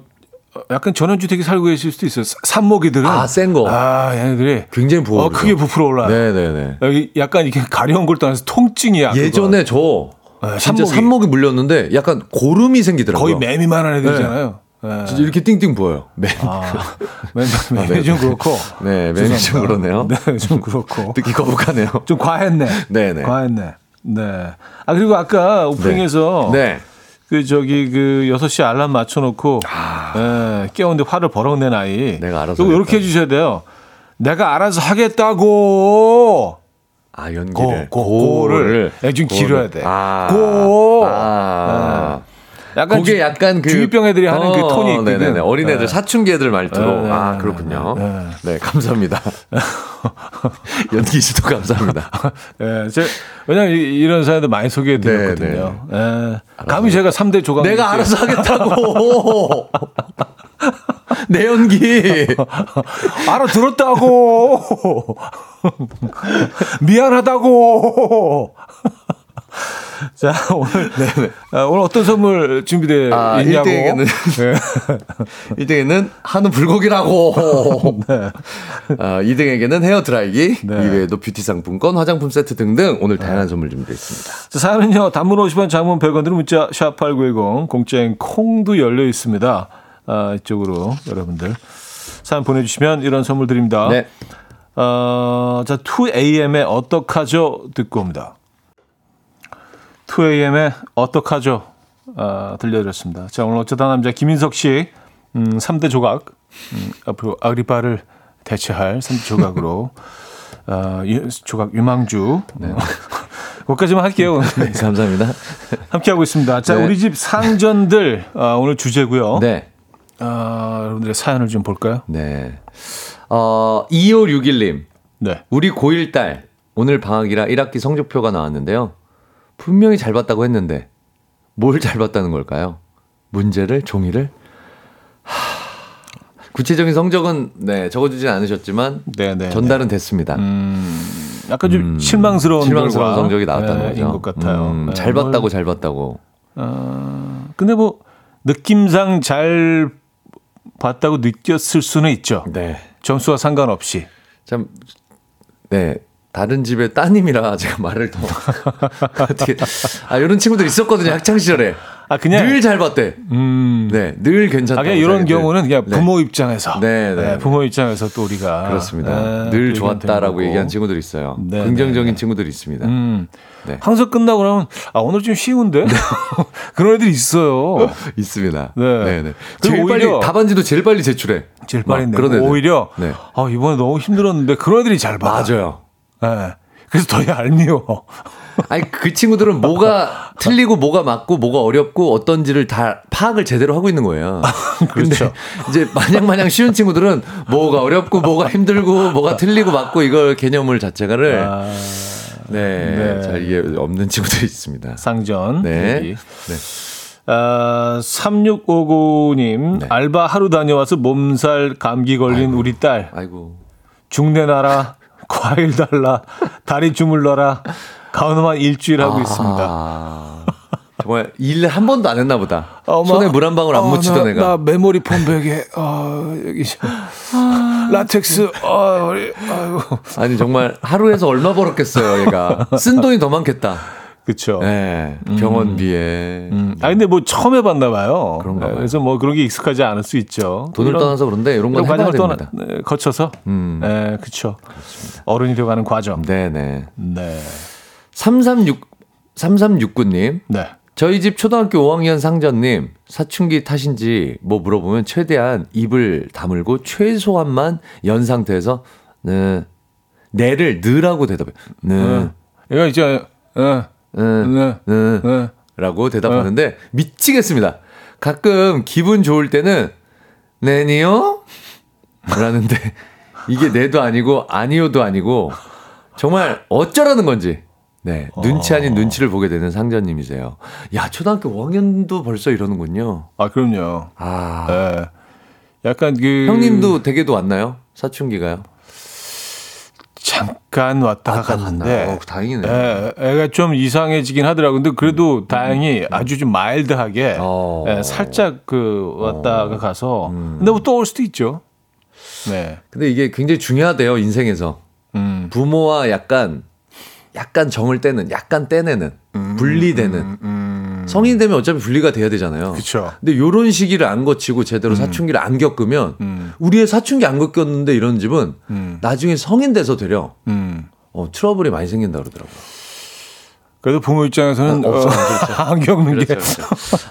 약간 전원주택에 살고 계실 수도 있어요. 사- 산모기들은. 아, 센 거. 아, 얘네들이. 굉장히 부어. 어, 크게 부풀어 올라요. 네네네. 여기 약간 이렇게 가려운 걸 떠나서 통증이야. 예전에 저 네, 진짜 산모기. 물렸는데 약간 고름이 생기더라고요. 거의 매미만한 애들이잖아요. 네. 진짜 이렇게 띵띵 부어요. 매. 아, 매미, 매미 좀 그렇고. 네, 매미 좀 그러네요. 네, 좀 그렇고. 듣기 거북하네요. 좀 과했네. 네 네. 과했네. 네. 아, 그리고 아까 오프닝에서 네. 그 저기 그 6시 알람 맞춰 놓고 예, 깨우는데 화를 버럭 낸 아이. 아. 내가 알아서 이거 이렇게 해 주셔야 돼요. 내가 알아서 하겠다고. 아 연기를 고, 고, 고를 예, 좀 고를. 길어야 돼. 아. 고. 아. 약간 그게 주- 약간 그 중이병 애들이 하는 그 톤이 있거든. 네네네. 어린애들 네. 사춘기 애들 말투로. 네, 네, 아 네, 그렇군요. 네, 네, 감사합니다. 연기 씨도 감사합니다. 예, 제, 왜냐면 이- 이런 사연들 많이 소개해 드렸거든요. 예. 감히 제가 3대 조각. 네, 내가 알아서 하겠다고. 내 연기. 알아들었다고. 미안하다고. 자, 오늘, 아, 오늘 어떤 선물 준비되어 네, 아, 있냐고. 1등에게는 네. 1등에는 한우 불고기라고. 아, 2등에게는 헤어 드라이기, 네. 이외에도 뷰티 상품권, 화장품 세트 등등 오늘 다양한 선물 준비되어 있습니다. 자, 사연은요, 단문 50원, 장문 100원 들은 문자, 샵 8910, 공짜인 콩도 열려 있습니다. 아, 이쪽으로 여러분들 사연 보내 주시면 이런 선물 드립니다. 네. 어, 자, 2AM의 어떡하죠? 듣고 옵니다. 2AM의 어떡하죠? 아, 들려드렸습니다. 자, 오늘 어쩌다 남자 김인석 씨, 음, 3대 조각, 음, 앞으로 아그리파를 대체할 3대 조각으로, 어, 유- 조각 유망주. 네. 거기까지만 할게요. 네, 감사합니다. 함께하고 있습니다. 자, 네. 우리 집 상전들, 아, 오늘 주제고요. 네. 아, 여러분들의 사연을 좀 볼까요? 네. 어, 2561님. 네. 우리 고1 딸, 오늘 방학이라 1학기 성적표가 나왔는데요. 분명히 잘 봤다고 했는데, 뭘 잘 봤다는 걸까요? 문제를, 종이를? 하... 구체적인 성적은, 네, 적어주진 않으셨지만, 네, 네. 전달은 됐습니다. 약간 좀 실망스러운, 실망스러운 결과, 성적이 나왔다는 네, 거죠. 인것 같아요. 음, 네, 잘 뭘- 봤다고, 잘 봤다고. 어, 근데 뭐 느낌상 잘 봤다고 느꼈을 수는 있죠. 네. 점수와 상관없이. 참, 네. 다른 집의 따님이라 제가 말을 더. 어떻게. 아, 이런 친구들 있었거든요, 학창 시절에. 아 그냥 늘 잘 봤대. 음. 네, 늘 괜찮다. 아, 그냥 이런 경우는 그냥 부모 입장에서. 네, 네. 부모 입장에서 또 우리가 그렇습니다. 네, 늘 좋았다라고 얘기한. 친구들 있어요. 네, 긍정적인 네, 네. 친구들이 있습니다. 음. 네. 항상 끝나고 나면 아 오늘 좀 쉬운데 그런 애들이 있어요. 있습니다. 네. 네, 네. 제일 오히려- 빨리 답안지도 제일 빨리 제출해. 제일 막 빨리 내. 그런 애들. 오히려 네. 아 이번에 너무 힘들었는데 그런 애들이 잘 받아. 맞아요. 네. 그래서 더 얄미워. 아니 그 친구들은 뭐가 틀리고 뭐가 맞고 뭐가 어렵고 어떤지를 다 파악을 제대로 하고 있는 거예요. 그렇죠. 근데 이제 마냥 마냥 쉬운 친구들은 뭐가 어렵고 뭐가 힘들고 뭐가 틀리고 맞고 이걸 개념을 자체가를 아, 네, 네. 잘 이해 없는 친구들이 있습니다. 상전. 네. 얘기. 네. 아, 3659님, 네. 알바 하루 다녀와서 몸살 감기 걸린 우리 딸. 아이고. 중내 나라, 과일 달라, 다리 주물러라, 가오만 일주일 하고 있습니다. 아, 정말 일 한 번도 안 했나 보다. 어머. 손에 물 한 방울 안 어, 묻히던 나, 애가. 나 메모리 폼 베개, 어, 여기, 라텍스, 어, 아이고. 아니 정말 하루에서 얼마 벌었겠어요, 얘가. 쓴 돈이 더 많겠다. 그쵸. 네, 병원비에. 음. 아 근데 뭐 처음 해봤나 봐요. 그런가 네, 봐요. 그래서 뭐 그런 게 익숙하지 않을 수 있죠. 돈을 이런- 떠나서 그런데 이런 건 과정을. 떠나, 네, 거쳐서, 음. 네, 그쵸. 어른이 되어가는 과정. 네네. 네, 3369, 3369님. 네. 저희 집 초등학교 5학년 상전님 사춘기 탓인지 뭐 물어보면 최대한 입을 다물고 최소한만 연 상태에서 네 네를 느라고 대답해. 네. 이거 이제, 어, 네. 네. 라고 대답하는데 미치겠습니다. 가끔 기분 좋을 때는 네니요? 라는데 이게 네도 아니고 아니요도 아니고 정말 어쩌라는 건지 네 눈치 아닌 눈치를 보게 되는 상전님이세요. 야 초등학교 5학년도 벌써 이러는군요. 아, 그럼요. 아 네. 약간 그. 형님도 댁에도 왔나요? 사춘기가요? 잠깐 왔다가 왔다 갔는데. 어, 다행이네. 예, 애가 좀 이상해지긴 하더라고요. 근데 그래도 다행히 아주 좀 마일드하게 어. 예, 살짝 그 왔다가 가서. 근데 뭐 또 올 수도 있죠. 네. 근데 이게 굉장히 중요하대요 인생에서 음. 부모와 약간 약간 정을 떼는 약간 떼내는 분리되는 성인 되면 어차피 분리가 돼야 되잖아요. 음, 그쵸. 근데 요런 시기를 안 거치고 제대로 사춘기를 안 겪으면 음. 우리의 사춘기 안 겪었는데 이런 집은 음. 나중에 성인 돼서 되려 음. 어, 트러블이 많이 생긴다 그러더라고요. 그래도 부모 입장에서는 아, 어, 없어, 안 겪는 게.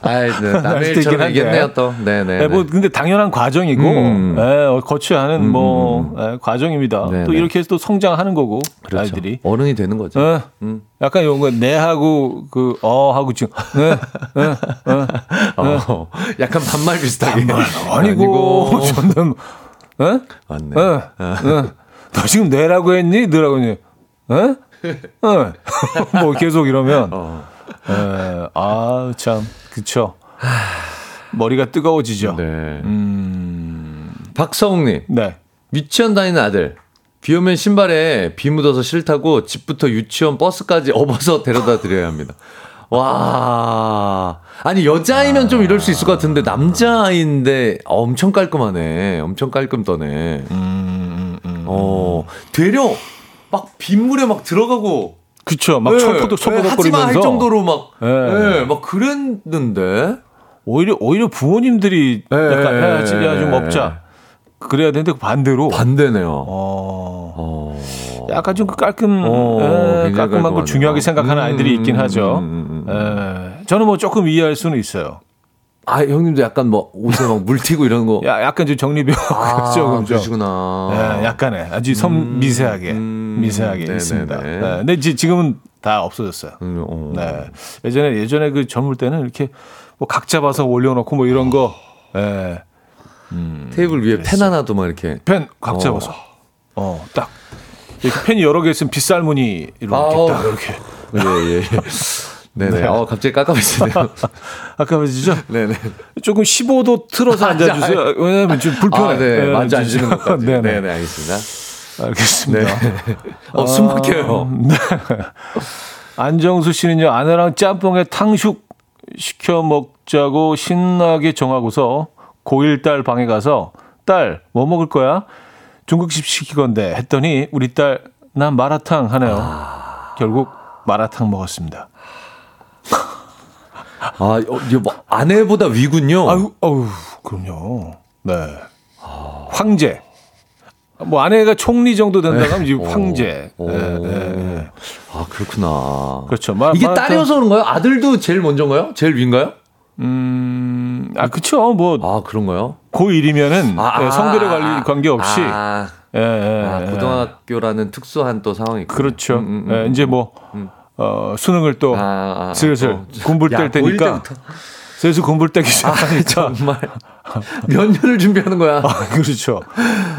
아이, 네, 남의 일처럼 얘기했네요. 또. 네네. 네, 뭐 근데 당연한 과정이고 음. 예, 어, 거쳐야 하는 뭐 예, 과정입니다. 네, 또 네. 이렇게 해서 또 성장하는 거고 그렇죠. 아이들이. 어른이 되는 거죠. 예. 음. 약간 이런 거 내하고 그 어 하고 지금 네, 네, 네. 어, 약간 반말 비슷하게. 아니고 저는 에? 맞네. 에? 에? 너 지금 내라고 했니? 너라고 했니? 에? 에? 뭐 계속 이러면 어. 에, 아, 참. 그쵸. 머리가 뜨거워지죠. 네. 음. 박성욱님. 네. 유치원 다니는 아들. 비 오면 신발에 비 묻어서 싫다고 집부터 유치원 버스까지 업어서 데려다 드려야 합니다. 와. 아니, 여자아이면 좀 이럴 수 있을 것 같은데, 남자아이인데 엄청 깔끔하네. 엄청 깔끔 떠네. 음, 음. 어, 되려 막 빗물에 막 들어가고. 그쵸. 막 네, 철포덕, 네, 철포덕거리면서. 하지마 할 정도로 막, 네. 네, 막 그랬는데. 오히려, 오히려 부모님들이 네. 약간 야, 지- 야, 좀 먹자. 그래야 되는데 그 반대로. 반대네요. 어. 어. 약간 좀 깔끔, 어, 에, 깔끔한 걸. 중요하게 생각하는 음, 아이들이 있긴 음, 하죠. 음, 음, 에, 저는 뭐 조금 이해할 수는 있어요. 아, 형님도 약간 뭐 옷에 막물 튀고 이런 거. 야, 약간 좀 정리병 아, 조금 좀. 그러시구나. 예, 약간의 아주 섬 미세하게 음, 미세하게 네네네. 있습니다. 예, 근데 이제 지금은 다 없어졌어요. 음, 어. 네. 예전에 예전에 그 젊을 때는 이렇게 뭐 각 잡아서 올려놓고 뭐 이런 거, 예. 테이블 위에 펜 하나도 막 이렇게. 펜 각 잡아서, 어, 딱 이렇게 펜이 여러 개 있으면 빗살무늬로 이렇게. 딱 이렇게 예, 예, 예. 네네. 네. 어, 갑자기 깜깜해지네요. 아까워지죠? 네네. 조금 15도 틀어서 앉아주세요. 왜냐면 좀 불편해. 아, 네. 예, 만져 진짜. 앉는 것까지. 네네. 네네, 알겠습니다. 알겠습니다. 어, 숨 막혀요. 네. 안정수 씨는요, 아내랑 짬뽕에 탕슉 시켜 먹자고 신나게 정하고서 고1 딸 방에 가서 딸, 뭐 먹을 거야? 중국집 시키건데 했더니 우리 딸, 난 마라탕 하네요. 결국 마라탕 먹었습니다. 아, 어, 이거 뭐 아내보다 위군요. 아유, 어우, 그럼요. 네. 황제. 뭐 아내가 총리 정도 된다고 하면 이제 황제. 오. 네, 네, 네. 아, 그렇구나. 그렇죠. 마, 이게 마라탕- 딸이어서 그런가요? 아들도 제일 먼저인가요? 제일 위인가요? 음, 아, 그쵸. 뭐, 아, 그런가요? 고1이면은 아, 예, 성별에 아, 관리 관계 없이. 아, 예, 예, 아, 예. 고등학교라는 특수한 또 상황이. 그렇죠. 음, 음, 예, 음. 이제 뭐, 어, 수능을 또 아, 아, 아, 슬슬 또. 공부를 야, 뗄 고1 테니까. 슬슬 공부를 떼기 아, 시작하니까. 정말. 몇 년을 준비하는 거야? 그렇죠.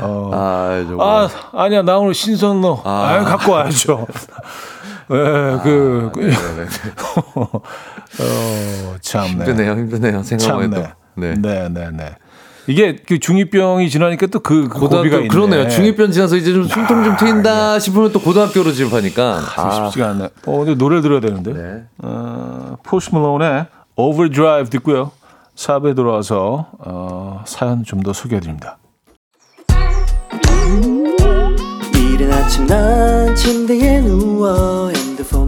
어. 아, 정말. 아, 아니야, 나 오늘 신선로. 아, 아. 갖고 와야죠. 예, 그, 그 네네네. 어, 참네. 힘드네요, 힘드네요. 생각만 해도. 참네. 네. 네, 네, 네. 이게 그 중이병이 지나니까 또 그 고비가 있네. 그러네요. 중이병 지나서 이제 좀 숨통 좀 트인다 싶으면 또 고등학교로 진입하니까. 아, 쉽지가 않네. 어, 근데 노래를 들어야 되는데. 네. 어, 포스 말론의 Overdrive 듣고요. 사업에 들어와서 어, 사연 좀 더 소개해 드립니다. 이른 아침 난 침대에 누워 핸드폰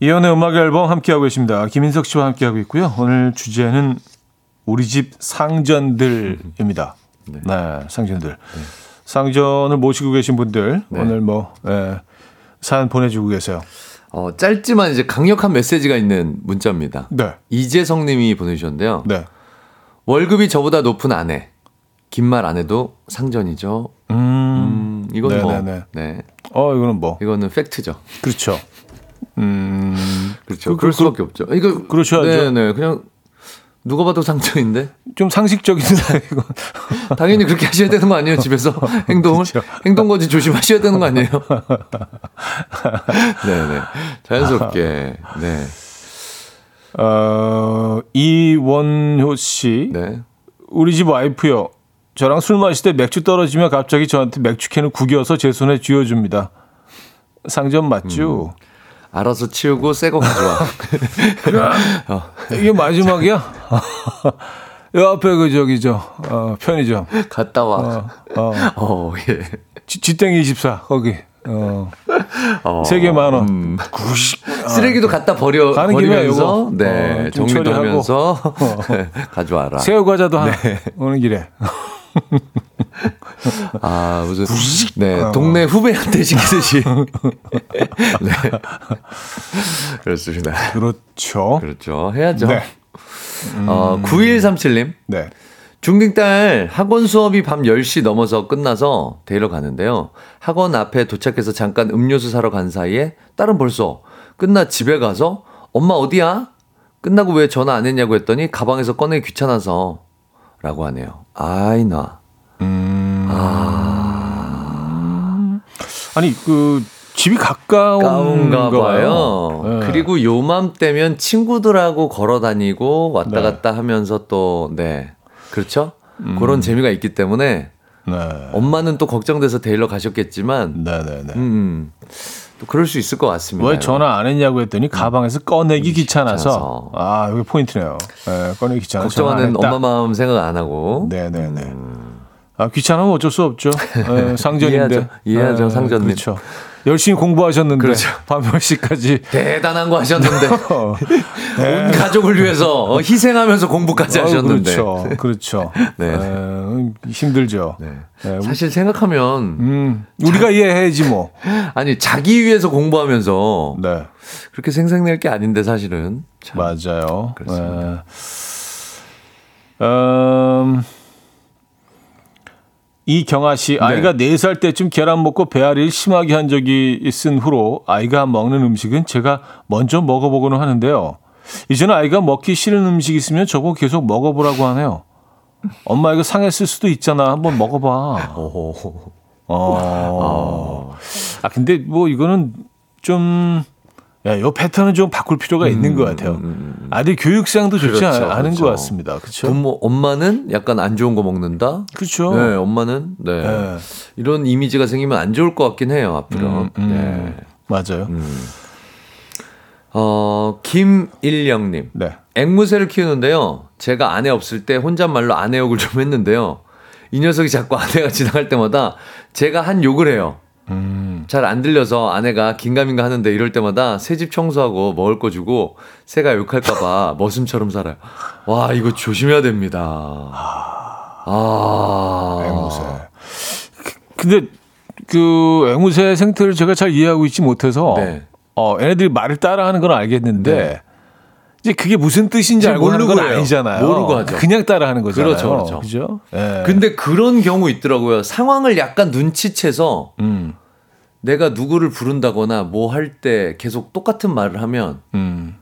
이연의 음악 앨범 함께하고 계십니다. 김인석 씨와 함께하고 있고요. 오늘 주제는 우리 집 상전들입니다. 네, 상전들. 상전을 모시고 계신 분들 네. 오늘 뭐 예, 사연 보내주고 계세요. 어, 짧지만 이제 강력한 메시지가 있는 문자입니다. 네, 이재성 님이 보내주셨는데요. 네. 월급이 저보다 높은 아내. 긴 말 안 해도 상전이죠. 음, 음, 이건 뭐. 네네네. 네. 어 이거는 뭐 이거는 팩트죠. 그렇죠. 음, 그렇죠. 그- 그, 럴 그- 수밖에 없죠. 이거 그렇죠. 네, 네. 그냥 누가 봐도 상전인데 좀 상식적인데 이거. 당연히 그렇게 하셔야 되는 거 아니에요? 집에서 행동을 그렇죠. 행동 거지 조심하셔야 되는 거 아니에요? 네, 네. 자연스럽게. 네. 어, 이원효 씨, 네. 우리 집 와이프요. 저랑 술 마실 때 맥주 떨어지면 갑자기 저한테 맥주 캔을 구겨서 제 손에 쥐어줍니다. 상점 맞죠? 알아서 치우고 새 거 가져와. 어. 이게 마지막이야? 요 앞에 그 저기 저 어, 편의점. 갔다 와. 어, 어. 어, 예. 지- 지땡 24 거기. 어. 어. 세개만 원. 음. 쓰레기도 갖다 버려 가는 버리면서 네 어, 좀 정리도. 하면서 가져와라. 새우 과자도 하나 오는 길에. 아 무슨 네 동네 후배한테 시키듯이 네 그렇습니다. 그렇죠. 그렇죠 해야죠. 네. 어 9137님 네. 중딩 딸 학원 수업이 밤 10시 넘어서 끝나서 데리러 가는데요. 학원 앞에 도착해서 잠깐 음료수 사러 간 사이에 딸은 벌써 끝나 집에 가서 엄마 어디야? 끝나고 왜 전화 안 했냐고 했더니 가방에서 꺼내기 귀찮아서 라고 하네요. 아이 나. 아니 그 집이 가까운가 봐요. 네. 그리고 요맘때면 친구들하고 걸어 다니고 왔다 네. 갔다 하면서 또 네. 그렇죠? 음. 그런 재미가 있기 때문에 네. 엄마는 또 걱정돼서 데리러 가셨겠지만 네네네. 음, 또 그럴 수 있을 것 같습니다. 왜 전화 안 했냐고 했더니 가방에서 꺼내기 귀찮아서. 귀찮아서. 아, 여기 포인트네요. 네, 꺼내기 귀찮아서. 걱정하는 엄마 마음 생각 안 하고. 네네네. 아, 귀찮으면 어쩔 수 없죠. 네, 상전인데. 이해하죠. 이해하죠, 네, 상전님. 그렇죠. 열심히 공부하셨는데. 그렇죠. 밤 10시까지. 대단한 거 하셨는데 어, 온 가족을 위해서 어, 희생하면서 공부까지 하셨는데. 그렇죠. 그렇죠. 네. 네, 힘들죠. 네. 네, 사실 생각하면 음, 우리가 이해해야지 뭐. 아니 자기 위해서 공부하면서 네. 그렇게 생생낼 게 아닌데 사실은 참. 맞아요. 그렇습니다. 네. 음, 이경아 씨, 아이가 네살 때쯤 계란 먹고 배앓이를 심하게 한 적이 있은 후로 아이가 먹는 음식은 제가 먼저 먹어보고는 하는데요. 이제는 아이가 먹기 싫은 음식 있으면 저보고 계속 먹어보라고 하네요. 엄마 이거 상했을 수도 있잖아. 한번 먹어봐. 오호. 어. 아 근데 뭐 이거는 좀 야, 요 패턴은 좀 바꿀 필요가 있는 것 같아요. 아들 교육상도 좋지 그렇죠, 않- 않은 그렇죠. 것 같습니다. 그렇죠? 부모 엄마는 약간 안 좋은 거 먹는다. 그렇죠. 네, 엄마는 네. 네. 이런 이미지가 생기면 안 좋을 것 같긴 해요 앞으로. 음, 음. 네. 맞아요. 어 김일영님. 네. 앵무새를 키우는데요. 제가 아내 없을 때 혼잣말로 아내 욕을 좀 했는데요. 이 녀석이 자꾸 아내가 지나갈 때마다 제가 한 욕을 해요. 음. 잘안 들려서 아내가 긴가민가 하는데 이럴 때마다 새 집 청소하고 먹을 거 주고 새가 욕할까봐 머슴처럼 살아요. 와, 이거 조심해야 됩니다. 아. 앵무새. 근데 그 앵무새 생태를 제가 잘 이해하고 있지 못해서 네. 어, 얘네들이 말을 따라하는 건 알겠는데 네. 이제 그게 무슨 뜻인지 알고 하는 건. 아니잖아요. 모르고 하죠. 그냥 따라하는 거잖아요. 그렇죠, 그렇죠. 그죠? 예. 근데 그런 경우 있더라고요. 상황을 약간 눈치채서 음, 내가 누구를 부른다거나 뭐 할 때 계속 똑같은 말을 하면 음.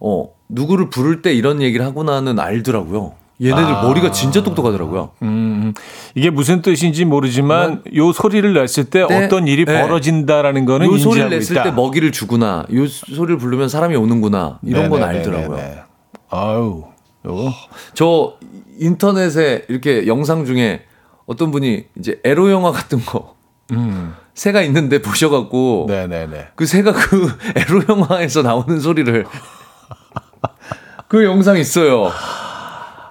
어 누구를 부를 때 이런 얘기를 하구나는 알더라고요. 얘네들 아. 머리가 진짜 똑똑하더라고요. 음, 이게 무슨 뜻인지 모르지만 요 소리를 냈을 때 네. 어떤 일이 네. 벌어진다라는 거는 요 소리를 냈을 있다. 때 먹이를 주구나. 요 소리를 부르면 사람이 오는구나. 이런 건 네네네네네. 알더라고요. 아유, 요거 저 인터넷에 이렇게 영상 중에 어떤 분이 이제 에로 영화 같은 거 음, 새가 있는데 보셔갖고 네네네. 그 새가 그 에로 영화에서 나오는 소리를 그 영상 있어요.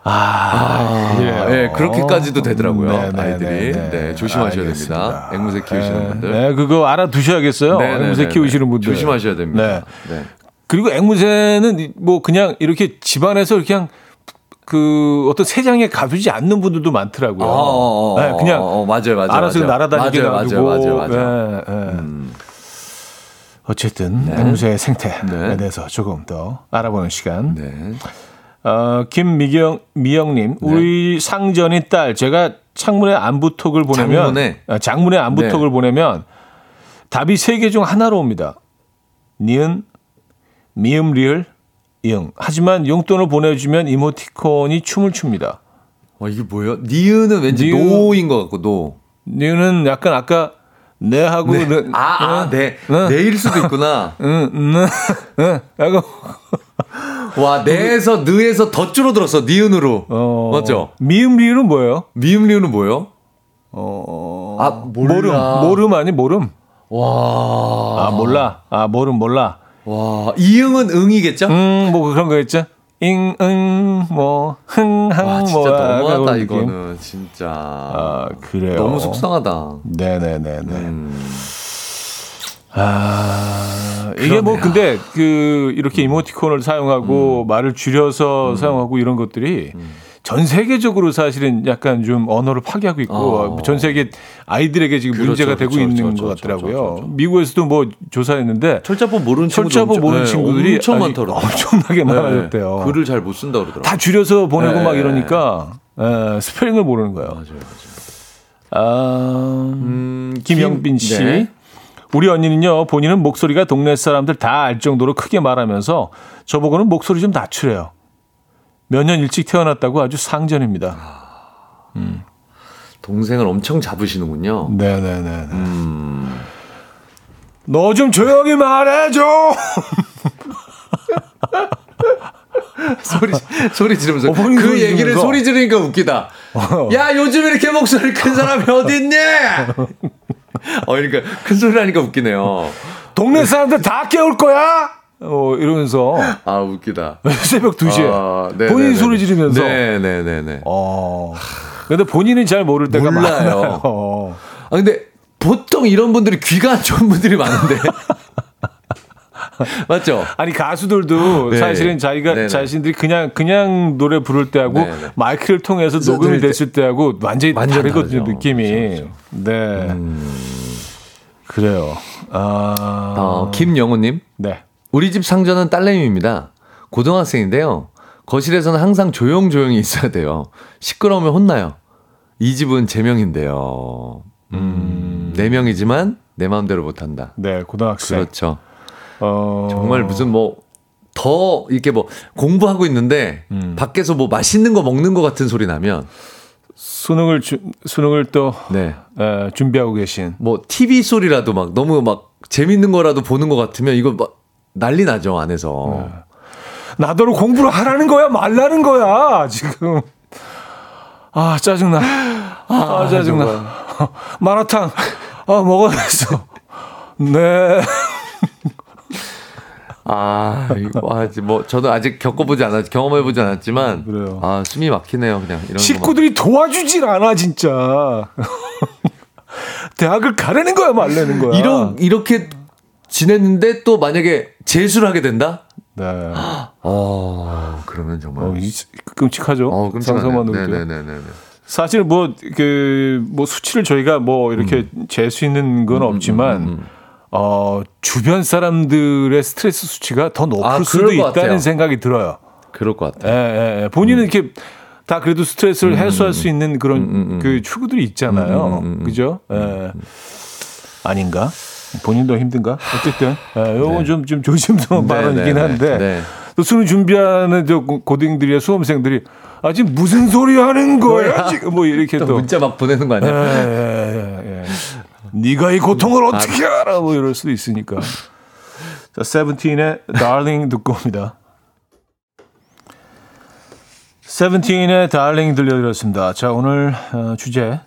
아, 그래요. 예, 그렇게까지도 되더라고요. 네네네네. 아이들이. 네, 조심하셔야 알겠습니다. 됩니다. 앵무새 키우시는 네, 분들. 네, 그거 알아두셔야겠어요. 네네네네. 앵무새 키우시는 분들. 조심하셔야 됩니다. 네. 그리고 앵무새는 뭐 그냥 이렇게 집안에서 그냥 그 어떤 세장에 가두지 않는 분들도 많더라고요. 어, 어, 어, 네, 그냥 어, 어, 맞아요, 맞아요. 알아서. 날아다니게 맞아요. 맞아요, 맞아요, 맞아요. 예, 예. 음. 어쨌든 앵무새의 생태에 네. 대해서 조금 더 알아보는 시간. 네. 어, 김미경 미영님, 우리 상전인 딸 제가 창문에 안부톡을 보내면 장문에? 아, 장문에 안부톡을 네. 보내면 답이 세 개 중 하나로 옵니다. 니은, 미음, 리을, 이응. 하지만 용돈을 보내주면 이모티콘이 춤을 춥니다. 와, 이게 뭐예요? 니은은 왠지 니은. 노인 것 같고, 노. 니은은 약간 아까 네 하고 네. 는- 아, 아, 응, 네. 응, 내일 수도 있구나. 응, 응, 응, 하고 와, 내에서, 느에서 더 줄어들었어, 니은으로. 어, 맞죠? 미음, 리을은 뭐예요? 미음, 리은은 뭐예요? 어, 아, 몰라. 모름, 모름 아니 모름. 와. 아 몰라. 아 모름 몰라. 와, 이응은 응이겠죠? 음, 뭐 그런 거 있죠. 잉, 응, 뭐, 흥, 항, 와, 진짜 뭐. 너무하다, 그런 느낌. 이거는. 진짜. 아, 그래요. 너무 속상하다. 네네네네. 음. 아, 이게 뭐 근데 그 이렇게 이모티콘을 사용하고 말을 줄여서 사용하고 이런 것들이 전 세계적으로 사실은 약간 좀 언어를 파괴하고 있고 어. 전 세계 아이들에게 지금 그렇죠, 문제가 되고 그렇죠, 있는 그렇죠, 것 그렇죠, 같더라고요. 그렇죠, 그렇죠. 미국에서도 뭐 조사했는데 철자법 모르는 친구들 철자법 모르는 네, 친구들이 엄청 아주 많더라고요. 엄청나게 많아졌대요. 네, 글을 잘 못 쓴다 그러더라고요. 다 줄여서 보내고 네. 막 이러니까 에, 스펠링을 모르는 거예요. 맞아요, 맞아요. 아, 음, 김영빈 씨. 네. 우리 언니는요, 본인은 목소리가 동네 사람들 다 알 정도로 크게 말하면서 저보고는 목소리 좀 낮추래요. 몇 년 일찍 태어났다고 아주 상전입니다. 동생을 엄청 잡으시는군요. 네네네. 음. 너좀 조용히 말해줘! 소리 소리 지르면서 어, 그 얘기를. 소리 지르니까 웃기다. 야 요즘 이렇게 목소리 큰 사람이 어디 있니? 어 그러니까 큰 소리 하니까 웃기네요. 동네 사람들 다 깨울 거야! 어, 이러면서 아 웃기다. 새벽 2시에 아, 네, 본인 네, 네, 소리 네. 지르면서. 네네네네. 어. 근데 본인은 잘 모를 때가 몰라요. 많아요. 어. 아 근데 보통 이런 분들이 귀가 안 좋은 분들이 많은데 맞죠? 아니 가수들도 네. 사실은 자기가 네네. 자신들이 그냥 그냥 노래 부를 때하고 네네. 마이크를 통해서 녹음이 들을 때- 됐을 때 하고 완전히 완전 다르거든요 다르죠. 느낌이. 그렇죠, 네. 그래요. 아, 어, 김영호님 네. 우리 집 상전은 딸내미입니다. 고등학생인데요. 거실에서는 항상 조용조용히 있어야 돼요. 시끄러우면 혼나요. 이 집은 제 명인데요. 음, 네 명이지만 내 마음대로 못한다. 네, 고등학생. 그렇죠. 어, 정말 무슨 뭐 더 이렇게 뭐 공부하고 있는데 음. 밖에서 뭐 맛있는 거 먹는 것 같은 소리 나면 수능을 주, 수능을 또 네. 에, 준비하고 계신 뭐 TV 소리라도 막 너무 막 재밌는 거라도 보는 것 같으면 이거 막 난리 나죠 안에서. 나더러 공부를 하라는 거야 말라는 거야 지금. 아 짜증나. 아, 짜증나. 마라탕. 아 먹어야겠어. 네. 아, 아, 뭐, 저도 아직 겪어보지 않았, 경험해보지 않았지만. 그래요. 아, 숨이 막히네요, 그냥. 이런 거. 식구들이 도와주질 않아 진짜. 대학을 가려는 거야 말라는 거야. 막. 이런, 이렇게 지냈는데 또 만약에 재수를 하게 된다? 네. 어, 그러면 정말. 어, 이- 끔찍하죠. 어, 상상만 끔찍하네. 해도. 네네네네. 사실 뭐그 뭐 수치를 저희가 뭐 이렇게 잴수 있는 건 없지만 어, 주변 사람들의 스트레스 수치가 더 높을 아, 수도 있다는 같아요. 생각이 들어요. 그럴 것 예, 같아요. 예, 예. 본인은 이렇게 다 그래도 스트레스를 해소할 수 있는 그런 음, 그 추구들이 있잖아요. 그죠? 예. 아닌가? 본인도 힘든가? 어쨌든, 예, 요건 좀, 좀 조심스러운 네, 발언이긴 네, 한데, 네. 또 수능 준비하는 저 고- 고딩들이야 수험생들이 아 지금 무슨 소리 하는 거야 지금 뭐 이렇게 또 또 문자 막 보내는 거 예, 아니야? 예, 예, 예. 네가 이 고통을 어떻게 알아 뭐 이럴 수도 있으니까 자 세븐틴의 Darling 듣고 옵니다 세븐틴의 Darling 들려드렸습니다 자 오늘 어, 주제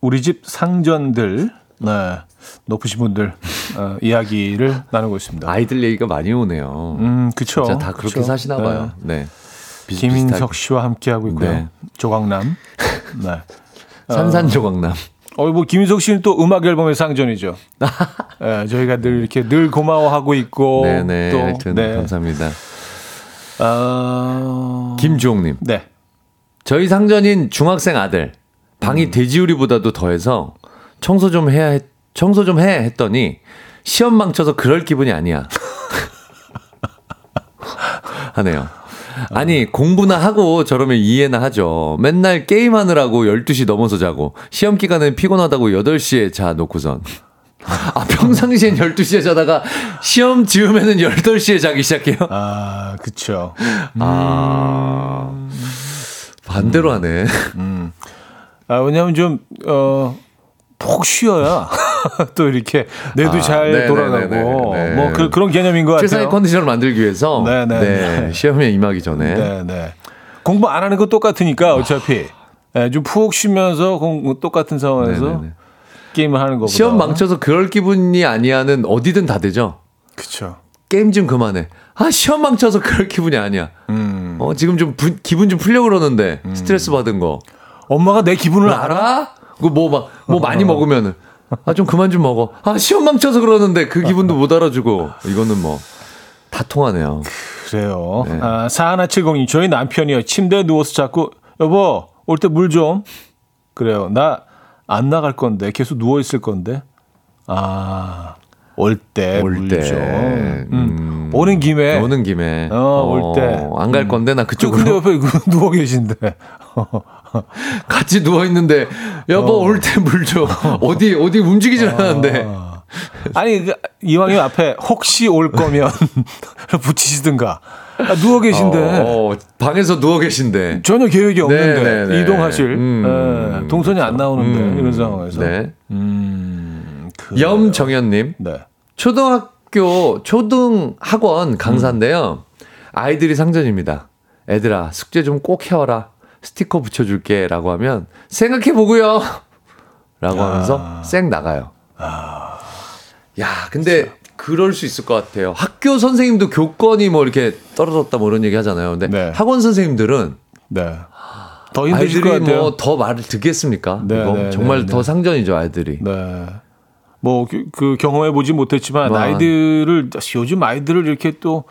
우리 집 상전들 네 높으신 분들 어, 이야기를 나누고 있습니다 아이들 얘기가 많이 오네요. 음 진짜 다 그렇게 그쵸. 사시나 네. 봐요. 네. 비슷비슷하게. 김인석 씨와 함께 하고 있고요. 네. 조광남. 네. 산산조각남. 어, 뭐, 김인석 씨는 또 음악 앨범의 상전이죠. 예, 저희가 늘 이렇게 늘 고마워하고 있고. 네네. 또, 하여튼 네. 감사합니다. 아, 김주홍님. 네. 저희 상전인 중학생 아들 방이 돼지우리보다도 더해서 청소 좀 해야 했, 청소 좀 해 했더니 시험 망쳐서 그럴 기분이 아니야. 하네요. 아니 공부나 하고 저러면 이해나 하죠. 맨날 게임하느라고 12시 넘어서 자고 시험 기간엔 피곤하다고 8시에 자 놓고선 아 평상시엔 12시에 자다가 시험 지으면은 8시에 자기 시작해요. 아, 그쵸. 아 반대로 하네. 아, 왜냐면 좀, 어, 푹 쉬어야 또 이렇게 뇌도 아, 잘 네네네네. 돌아가고 네. 뭐 그, 그런 개념인 것 같아요. 최상의 컨디션을 만들기 위해서 네네. 네, 시험에 임하기 전에 네, 네. 공부 안 하는 거 똑같으니까 어차피 예, 좀푹 쉬면서 공, 똑같은 상황에서 네네네. 게임을 하는 거보다 시험 망쳐서 그럴 기분이 아니야는 어디든 다 되죠. 그쵸. 게임 좀 그만해. 아 시험 망쳐서 그럴 기분이 아니야. 음. 어 지금 좀 부- 기분 좀 풀려 고 그러는데 스트레스 받은 거 엄마가 내 기분을 알아? 알아? 그뭐막 뭐 많이 먹으면은 아 좀 그만 좀 먹어. 아 시험 망쳐서 그러는데 그 기분도 못 알아주고 이거는 뭐 다 통하네요. 그래요. 네. 아, 4170님, 저희 남편이요. 침대에 누워서 자꾸, 여보, 올 때 물 좀. 그래요. 나 안 나갈 건데, 계속 누워있을 건데. 아, 올 때, 올물 때. 좀. 음. 음. 오는 김에. 오는 김에 어, 올 때. 안 갈 건데 나 그, 그쪽으로 근데 옆에 그 누워 계신데. 같이 누워 있는데 여보 올 때 물 줘. 어디 어디 움직이질 않았는데. 아니, 그, 이왕이면 앞에 혹시 올 거면 붙이시든가. 아, 누워 계신데. 어, 어, 방에서 누워 계신데. 전혀 계획이 없는데 네, 네, 네. 이동하실 음, 예, 동선이 안 나오는데 음, 이런 상황에서 네. 음, 그래요. 염정현님 네. 초등학교 초등 학원 강사인데요. 아이들이 상전입니다. 애들아 숙제 좀 꼭 해와라. 스티커 붙여줄게 라고 하면 생각해 보고요. 라고 하면서 쌩 나가요. 야, 근데 그럴 수 있을 것 같아요. 학교 선생님도 교권이 뭐 이렇게 떨어졌다 뭐 이런 얘기 하잖아요. 근데 네. 학원 선생님들은 네. 더 힘드실 것 아이들이. 뭐 더 말을 듣겠습니까? 네, 이거 네, 정말 네, 더 네. 상전이죠, 아이들이. 네. 뭐 그 경험해 보지 못했지만 뭐, 아이들을 요즘 아이들을 이렇게 또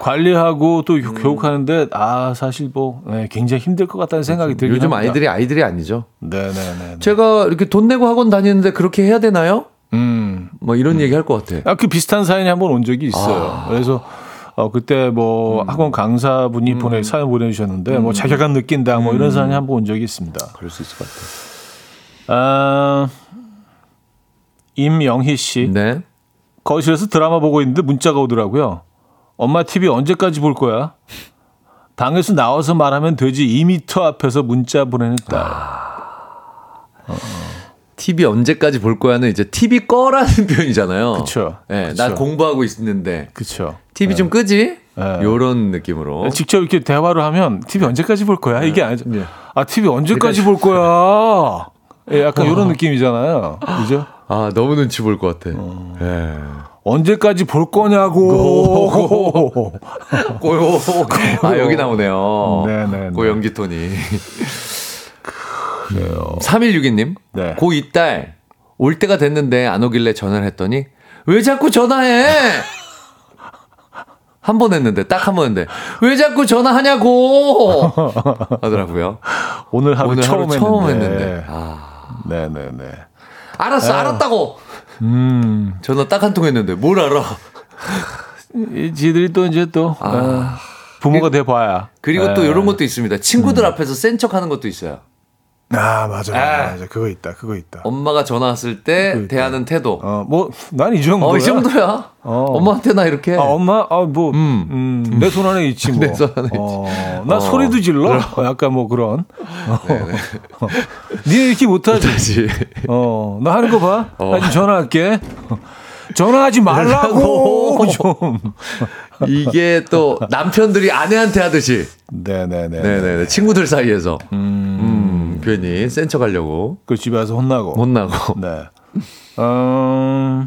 관리하고 또 교육하는데 아 사실 뭐 네, 굉장히 힘들 것 같다는 생각이 들긴 요즘 합니다. 아이들이 아이들이 아니죠. 네네네. 제가 이렇게 돈 내고 학원 다니는데 그렇게 해야 되나요? 음. 뭐 이런 얘기 할 것 같아. 아, 그 비슷한 사연이 한번 온 적이 있어요. 그래서 어, 그때 뭐 학원 강사분이 보내 사연 보내주셨는데 뭐 자격감 느낀다 뭐 이런 사연이 한 번 온 적이 있습니다. 그럴 수 있을 것 같아. 아, 임영희 씨 네. 거실에서 드라마 보고 있는데 문자가 오더라고요. 엄마 TV 언제까지 볼 거야? 방에서 나와서 말하면 되지 2미터 앞에서 문자 보내는 딸. TV 언제까지 볼 거야는 이제 TV 꺼라는 표현이잖아요. 그쵸. 예, 그쵸. 나 공부하고 있는데 그렇죠. TV 좀 끄지? 네. 요런 느낌으로. 직접 이렇게 대화를 하면 TV 언제까지 볼 거야? 이게 아니죠. 네. 아, TV 언제까지 볼 거야? 예, 약간 이런 느낌이잖아요. 그죠? 아, 너무 눈치 볼 것 같아. 어. 예. 언제까지 볼 거냐고. 꼬요. 아, 여기 나오네요. 네네네. 고 연기 톤이. 그래요. 3162님. 네. 고 이딸 올 때가 됐는데 안 오길래 전화를 했더니 왜 자꾸 전화해? 한 번 했는데 딱 한 번 했는데 왜 자꾸 전화하냐고 하더라고요. 오늘 하루 오늘 처음 하루 했는데. 처음 했는데. 아, 네네네. 알았어, 알았다고. 음. 전화 딱 한 통 했는데 뭘 알아? 이 지들이 또 이제 또 아. 어, 부모가 돼 봐야. 그리고 예. 또 이런 것도 있습니다. 친구들 앞에서 센 척 하는 것도 있어요. 아 맞아, 아. 맞아, 그거 있다, 그거 있다. 엄마가 전화 왔을 때 대하는 태도. 어, 뭐난 이 정도야. 어, 이 정도야? 어. 엄마한테 나 이렇게. 아, 엄마, 아, 뭐, 음. 음, 내손 안에 있지, 뭐. 내손 안에 어, 나 어. 소리도 질러? 어, 약간 뭐 그런. 어. 어. 니 이렇게 못하지? 다시. 어, 나 하는 거 봐. 어. 나 지금 전화할게. 전화하지 말라고, 좀. 이게 또 남편들이 아내한테 하듯이. 네네네. 네네네. 친구들 사이에서. 음, 괜히 센 척 하려고. 그 집에 와서 혼나고. 혼나고. 네. 어,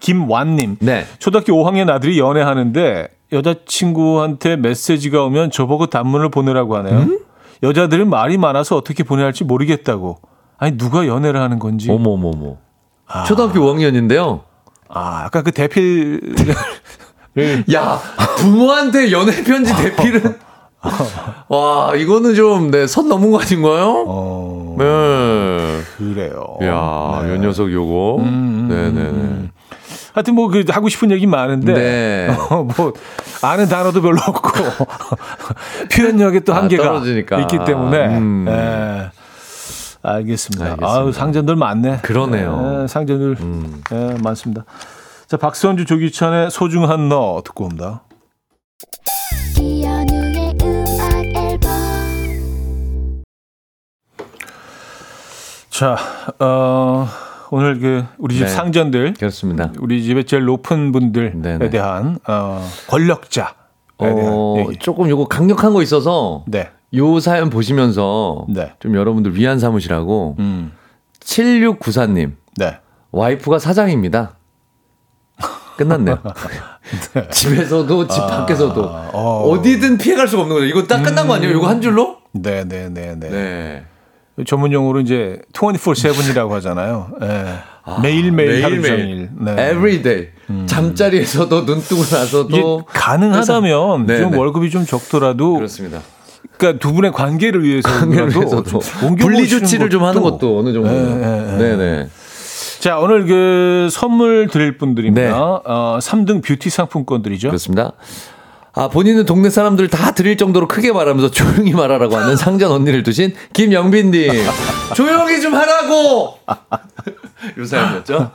김완님. 네. 초등학교 5학년 아들이 연애하는데 여자친구한테 메시지가 오면 저보고 단문을 보내라고 하네요. 음? 여자들은 말이 많아서 어떻게 보내야 할지 모르겠다고. 아니 누가 연애를 하는 건지. 어머머머. 초등학교 5학년인데요. 아, 아까 그 대필 야, 부모한테 연애 편지 대필은. 와, 이거는 좀, 네, 선 넘은 거 아닌가요? 어, 네. 그래요. 야, 네. 요 녀석 요거. 음, 네네네. 하여튼 뭐 그 하고 싶은 얘기 많은데 네. 어, 뭐 아는 단어도 별로 없고 표현력에 또 아, 한계가 떨어지니까. 있기 때문에 음. 예. 알겠습니다. 알겠습니다. 아유 상전들 많네. 그러네요. 예, 상전들 음. 예, 많습니다. 자 박선주 조기찬의 소중한 너 듣고 옵니다. 자 어, 오늘 그 우리 집 네. 상전들 그렇습니다. 우리 집의 제일 높은 분들에 네네. 대한 어, 권력자에 대한 어. 조금 요거 강력한 거 있어서 네. 요 사연 보시면서 네. 좀 여러분들 위안 삼으시라고 음. 7694님 네. 와이프가 사장입니다. 끝났네요. 집에서도 집 밖에서도 어. 어. 디든 피해갈 수가 없는 거죠. 이거 딱 끝난 거 아니에요? 이거 한 줄로? 네, 네, 네, 네. 네. 전문 용어로 이제 24/7이라고 하잖아요. 예. 매일 매일 하루 종일. 네. Every day. 잠자리에서도 눈 뜨고 나서도 가능하다면 네, 좀 네. 월급이 좀 적더라도 그렇습니다. 그러니까 두 분의 관계를 위해서라도 옮겨 분리 조치를 좀 하는 것도 어느 정도. 네, 네, 네. 네, 네. 자, 오늘 그 선물 드릴 분들입니다. 네. 어, 3등 뷰티 상품권들이죠. 그렇습니다. 아, 본인은 동네 사람들 다 드릴 정도로 크게 말하면서 조용히 말하라고 하는 상전 언니를 두신 김영빈님. 조용히 좀 하라고! 요 사연이었죠?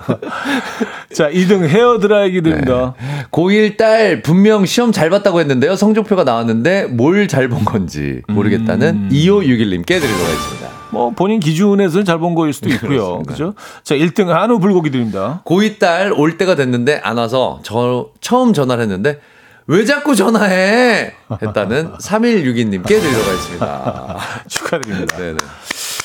자, 2등 헤어 드라이기 드립니다. 고1 딸 분명 시험 잘 봤다고 했는데요. 성적표가 나왔는데 뭘 잘 본 건지 모르겠다는 2561님께 드리도록 하겠습니다. 뭐 본인 기준에서는 잘 본 거일 수도 있고요. 그죠? 자, 1등 한우 불고기 드립니다. 고2 딸 올 때가 됐는데 안 와서 저 처음 전화를 했는데 왜 자꾸 전화해? 했다는 3162님께 드리도록 하겠습니다. 축하드립니다. 네네.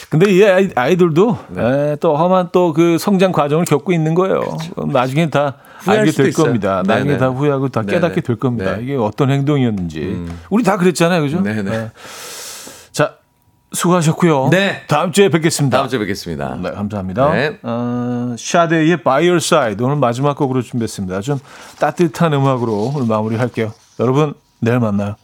근데 이 아이- 아이들도 에, 또 험한 또 그 성장 과정을 겪고 있는 거예요. 그럼 나중에 다 알게 될 있어요. 겁니다. 네네. 나중에 다 후회하고 다 네네. 깨닫게 될 겁니다. 네. 이게 어떤 행동이었는지. 우리 다 그랬잖아요. 그죠? 네네. 네. 자, 수고하셨고요. 네. 다음 주에 뵙겠습니다. 다음 주에 뵙겠습니다. 네, 감사합니다. 네. 어, 샤데이의 By Your Side 오늘 마지막 곡으로 준비했습니다. 좀 따뜻한 음악으로 오늘 마무리할게요. 여러분, 내일 만나요.